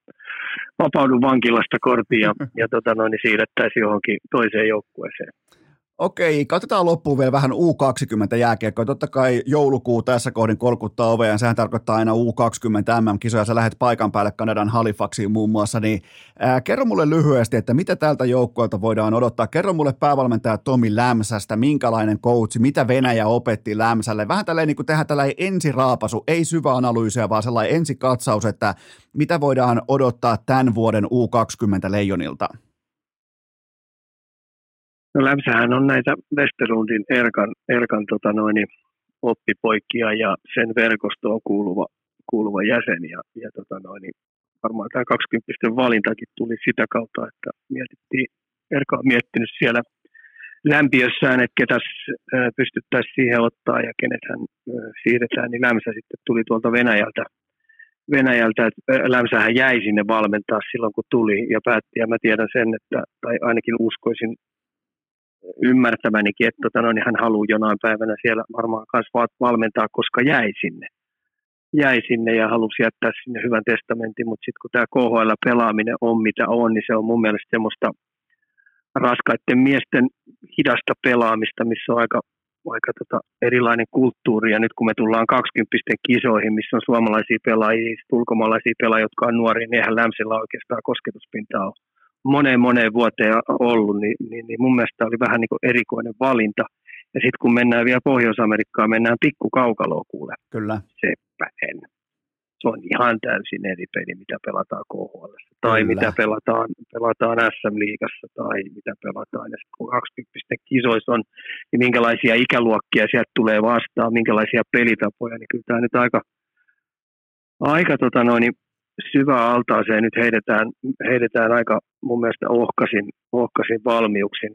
vapaudun vankilasta kortin ja, ja tota noin, niin siirrettäisiin johonkin toiseen joukkueeseen. Okei, katsotaan loppuun vielä vähän U20 jääkiekkoa. Totta kai joulukuu tässä kohdin kolkuttaa ovea, ja sehän tarkoittaa aina U20 MM-kisoja. Sä lähdet paikan päälle Kanadan Halifaxiin muun muassa, niin ää, kerro mulle lyhyesti, että mitä tältä joukkueelta voidaan odottaa. Kerro mulle päävalmentaja Tomi Lämsästä, minkälainen coachi, mitä Venäjä opetti Lämsälle. Vähän tällainen niin kuin tehdään tällainen ensiraapasu, ei syvä analyysiä, vaan sellainen ensikatsaus, että mitä voidaan odottaa tämän vuoden U20 leijonilta. No Lämsähän on näitä Westerlundin Erkan, Erkan tota noin, oppipoikia ja sen verkostoon kuuluva, kuuluva jäsen. Ja, ja tota noin, varmaan tämä 20 valintakin tuli sitä kautta, että mietittiin, Erka on miettinyt siellä lämpiössään, että ketäs pystyttäisiin siihen ottaa ja kenet hän siirretään, niin Lämsä sitten tuli tuolta Venäjältä, Venäjältä, että Lämsähän jäi sinne valmentaa silloin, kun tuli ja päätti, ja mä tiedän sen, että, tai ainakin uskoisin ymmärtämänikin, että tota, no, niin hän haluaa jonain päivänä siellä varmaan myös valmentaa, koska jäi sinne. Jäi sinne ja halusi jättää sinne hyvän testamentin, mutta sitten kun tämä KHL-pelaaminen on mitä on, niin se on mun mielestä semmoista raskaiden miesten hidasta pelaamista, missä on aika, aika tota erilainen kulttuuri. Ja nyt kun me tullaan 20 kisoihin, missä on suomalaisia pelaajia, ulkomaalaisia pelaajia, jotka on nuoria, niin eihän Lämsillä oikeastaan kosketuspintaa ole moneen moneen vuoteen ollut, niin, niin, niin mun mielestä oli vähän niin kuin erikoinen valinta. Ja sitten kun mennään vielä Pohjois-Amerikkaan, mennään pikkukaukaloon kuule. Kyllä. Seppä en. Se on ihan täysin eri peli, mitä pelataan KHL. Tai Kyllä. mitä pelataan, pelataan SM-liigassa tai mitä pelataan. Ja kun 20 kisoissa on, niin minkälaisia ikäluokkia sieltä tulee vastaan, minkälaisia pelitapoja, niin kyllä tämä nyt aika, aika tota noin, syvä altaaseen nyt heitetään, heitetään aika mun mielestä ohkasin, ohkasin valmiuksin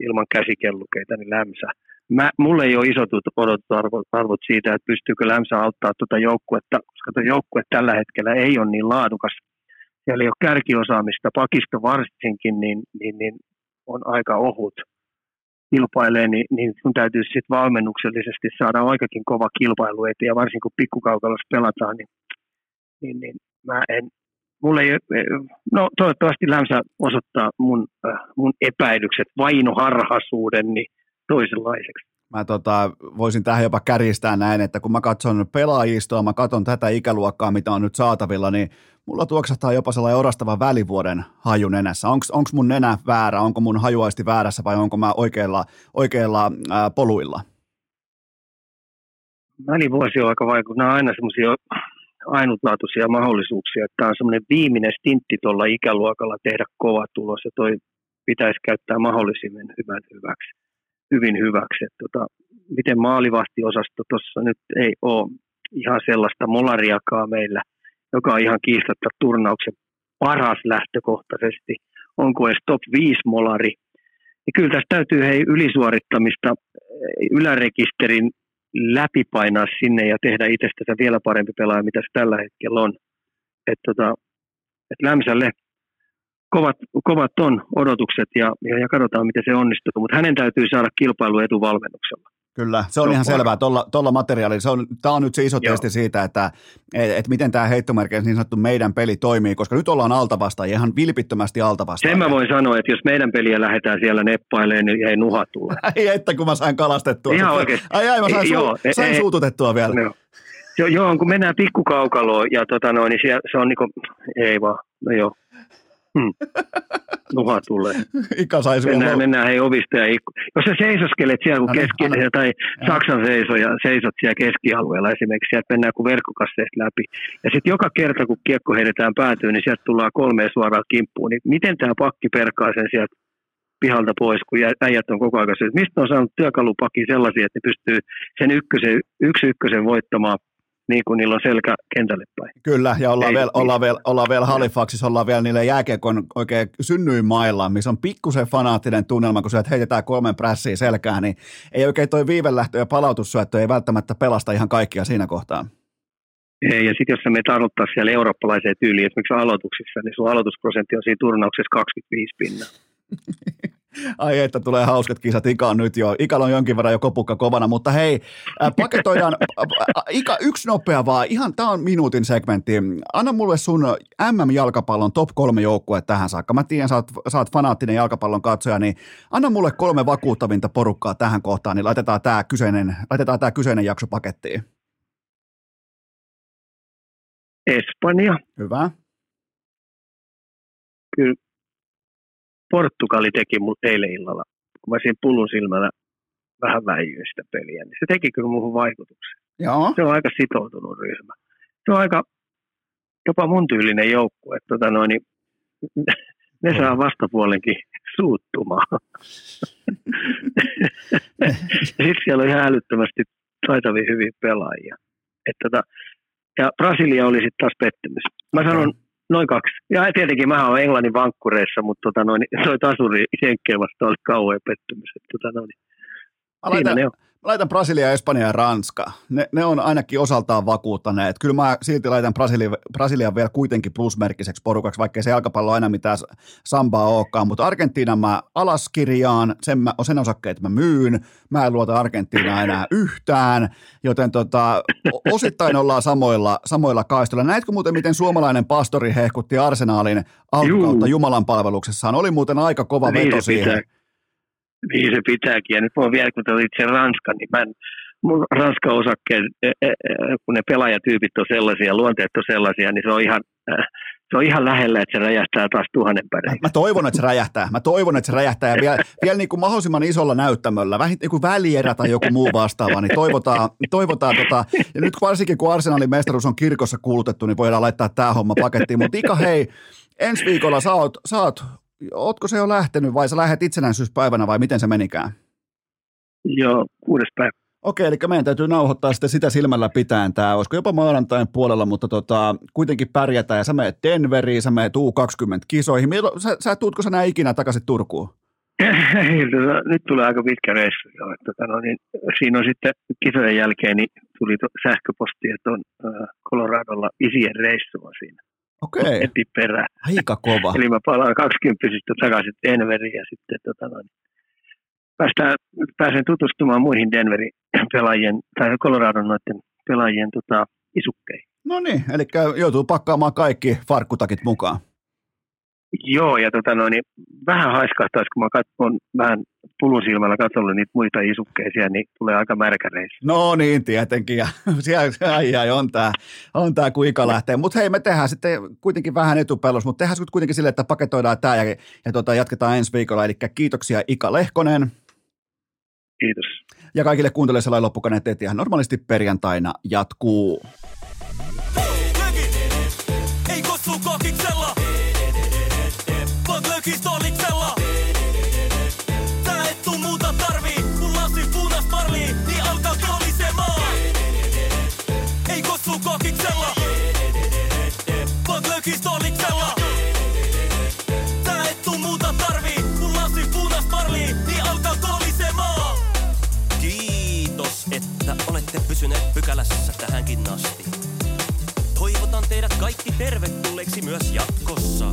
ilman käsikellukeita, niin lämsä. Mä, mulle ei ole isot odotusarvot arvot siitä, että pystyykö lämsä auttaa tuota joukkuetta, koska tuo joukkue tällä hetkellä ei ole niin laadukas. Siellä ei ole kärkiosaamista, pakisto varsinkin, niin, niin, niin on aika ohut kilpailee, niin, niin sun täytyy sitten valmennuksellisesti saada oikeakin kova kilpailu eteen, ja varsinkin kun pikkukaukalossa pelataan, niin, niin, niin mä en, mulle ei, no toivottavasti Lämsä osoittaa mun, äh, mun epäilykset vainoharhaisuuden niin toisenlaiseksi. Mä tota, voisin tähän jopa kärjistää näin, että kun mä katson pelaajistoa, mä katson tätä ikäluokkaa, mitä on nyt saatavilla, niin mulla tuoksahtaa jopa sellainen orastava välivuoden haju nenässä. Onko mun nenä väärä, onko mun hajuaisti väärässä vai onko mä oikeilla, oikeilla ää, poluilla? Välivuosi on aika vaikea, nämä on aina semmoisia ainutlaatuisia mahdollisuuksia. Tämä on semmoinen viimeinen stintti tuolla ikäluokalla tehdä kova tulos ja toi pitäisi käyttää mahdollisimman hyvän hyväksi, hyvin hyväksi. Tota, miten maalivahtiosasto tuossa nyt ei ole ihan sellaista molariakaan meillä, joka on ihan kiistatta turnauksen paras lähtökohtaisesti. Onko edes top 5 molari? Ja kyllä tässä täytyy hei ylisuorittamista ylärekisterin läpipainaa sinne ja tehdä itsestänsä vielä parempi pelaaja, mitä se tällä hetkellä on. Et tota, et Lämsälle kovat, kovat on odotukset ja, ja, ja katsotaan, miten se onnistuu, mutta hänen täytyy saada kilpailu etuvalmennuksella. Kyllä, se on, se ihan selvää. Tuolla, tuolla materiaalilla, se on, tämä on nyt se iso Joo. testi siitä, että et, et miten tämä heittomerkeissä niin sanottu meidän peli toimii, koska nyt ollaan altavastaajia, ihan vilpittömästi altavastaajia. Sen mä voin sanoa, että jos meidän peliä lähdetään siellä neppailemaan, niin ei nuha tule. ei, että kun mä sain kalastettua. Ihan oikeasti. Ai, ai, mä sain, ei, su- joo, sain ei, suututettua vielä. No. Joo, joo, kun mennään pikkukaukaloon ja tota noin, niin siellä, se on niinku, ei vaan, no joo. Hmm. Nuha tulee. Ika saisi mennään, mennään hei ovista ja ikku. Jos sä seisoskelet siellä, kun keski, anna. tai ja. Saksan seiso ja seisot siellä keskialueella esimerkiksi, sieltä mennään kuin verkkokasseista läpi. Ja sitten joka kerta, kun kiekko heitetään päätyyn, niin sieltä tullaan kolme suoraan kimppuun. Niin miten tämä pakki perkaa sen sieltä pihalta pois, kun äijät on koko ajan Mistä on saanut työkalupakki sellaisia, että ne pystyy sen ykkösen, yksi ykkösen voittamaan niin kuin niillä on selkä kentälle päin. Kyllä, ja ollaan, vielä, ollaan, vielä, ollaan vielä Halifaxissa, ollaan vielä niille jääkiekon oikein synnyin mailla, missä on pikkusen fanaattinen tunnelma, kun sieltä heitetään kolmen prässiä selkään, niin ei oikein toi viivelähtö ja palautussyöttö ei välttämättä pelasta ihan kaikkia siinä kohtaa. Ei, ja sitten jos me tarvittaa siellä eurooppalaiseen tyyliin, esimerkiksi aloituksissa, niin sun aloitusprosentti on siinä turnauksessa 25 pinnaa. Ai että tulee hauskat kisat. Ika on nyt jo, Ika on jonkin verran jo kopukka kovana, mutta hei, äh, paketoidaan, äh, Ika, yksi nopea vaan, ihan tämä on minuutin segmentti. Anna mulle sun MM-jalkapallon top kolme joukkue tähän saakka. Mä tiedän, sä oot, sä oot fanaattinen jalkapallon katsoja, niin anna mulle kolme vakuuttavinta porukkaa tähän kohtaan, niin laitetaan tämä kyseinen, laitetaan tää kyseinen jakso pakettiin. Espanja. Hyvä. Kyllä Portugali teki mulle eilen illalla, kun mä siinä pullun silmällä vähän väijyin sitä peliä, niin se teki kyllä muuhun vaikutuksen. Joo. Se on aika sitoutunut ryhmä. Se on aika jopa mun tyylinen joukkue. Tota noin, niin, ne saa vastapuolenkin suuttumaan. Sitten siellä on ihan älyttömästi taitavia hyviä pelaajia. Et tota, ja Brasilia oli sitten taas pettymys. Mä sanon noin kaksi. Ja tietenkin mä oon Englannin vankkureissa, mutta tota noin, toi tasuri Jenkkeen vasta oli kauhean pettymys. Et tota noin, Mä laitan, laitan Brasilia, Espanja ja Ranska. Ne, ne on ainakin osaltaan vakuuttaneet. Kyllä mä silti laitan Brasilia, Brasilian vielä kuitenkin plusmerkkiseksi porukaksi, vaikkei se jalkapallo aina mitään sambaa olekaan. Mutta Argentiina mä alaskirjaan, sen, mä, sen osakkeet mä myyn. Mä en luota Argentiinaa enää yhtään, joten tota, osittain ollaan samoilla, samoilla kaistoilla. Näetkö muuten, miten suomalainen pastori hehkutti arsenaalin alkukautta. Jumalan palveluksessaan? Oli muuten aika kova Niin veto siihen. pitää. Niin se pitääkin. Ja nyt oon vielä, kun te olit sen Ranska, niin mä en, mun Ranskan osakkeet, e, e, e, kun ne pelaajatyypit on sellaisia, luonteet on sellaisia, niin se on ihan, se on ihan lähellä, että se räjähtää taas tuhannen päreiksi. Mä toivon, että se räjähtää. Mä toivon, että se räjähtää. Ja vielä, vielä niin kuin mahdollisimman isolla näyttämöllä, vähän joku välierä tai joku muu vastaava, niin toivotaan, toivotaan tota, ja nyt varsinkin kun Arsenalin mestaruus on kirkossa kuulutettu, niin voidaan laittaa tämä homma pakettiin. Mutta Ika, hei, ensi viikolla sä oot, sä oot, ootko se jo lähtenyt vai sä lähdet itsenäisyyspäivänä vai miten se menikään? Joo, kuudes päivä. Okei, eli meidän täytyy nauhoittaa sitten sitä silmällä pitäen tämä, olisiko jopa maanantain puolella, mutta tota, kuitenkin pärjätään ja sä menet Denveriin, sä menet U20-kisoihin. Milloin, sä, sä tuutko sä näin ikinä takaisin Turkuun? Tota, nyt tulee aika pitkä reissu. Jo, tota, no, niin, siinä on sitten kisojen jälkeen niin tuli sähköposti, että on äh, Coloradolla isien reissu on siinä. Okei, Heti perään. aika kova. Eli mä palaan 20 takaisin Denveriin ja sitten tota, no, päästään, pääsen tutustumaan muihin Denverin pelaajien tai Coloradon noiden pelaajien tota, isukkeihin. No niin, eli joutuu pakkaamaan kaikki farkkutakit mukaan. Joo, ja tota, no, niin vähän haiskahtaisi, kun mä katson vähän pulun silmällä katsolla niitä muita isukkeisia, niin tulee aika märkä reissu. No niin, tietenkin. Ja siellä ai, ai, on tämä, on tää, kun Ika lähtee. Mutta hei, me tehdään sitten kuitenkin vähän etupellos, mutta tehdään sitten kuitenkin silleen, että paketoidaan tämä ja, ja tota, jatketaan ensi viikolla. Eli kiitoksia Ika Lehkonen. Kiitos. Ja kaikille kuuntelijoille sellainen loppukaneet, että ihan normaalisti perjantaina jatkuu. Vaan glögin toliksella. Tää et tuu muuta tarvii, kun lasi punas marlii, niin alkaa kolisemaan. Ei kossu kokiksella, vaan glögin toliksella. Tää et tuu muuta tarvii, kun lasi punas marlii, niin alkaa kolisemaan. Kiitos, että olette pysyneet pykälässä tähänkin asti. Toivotan teidät kaikki tervetulleiksi myös jatkossa.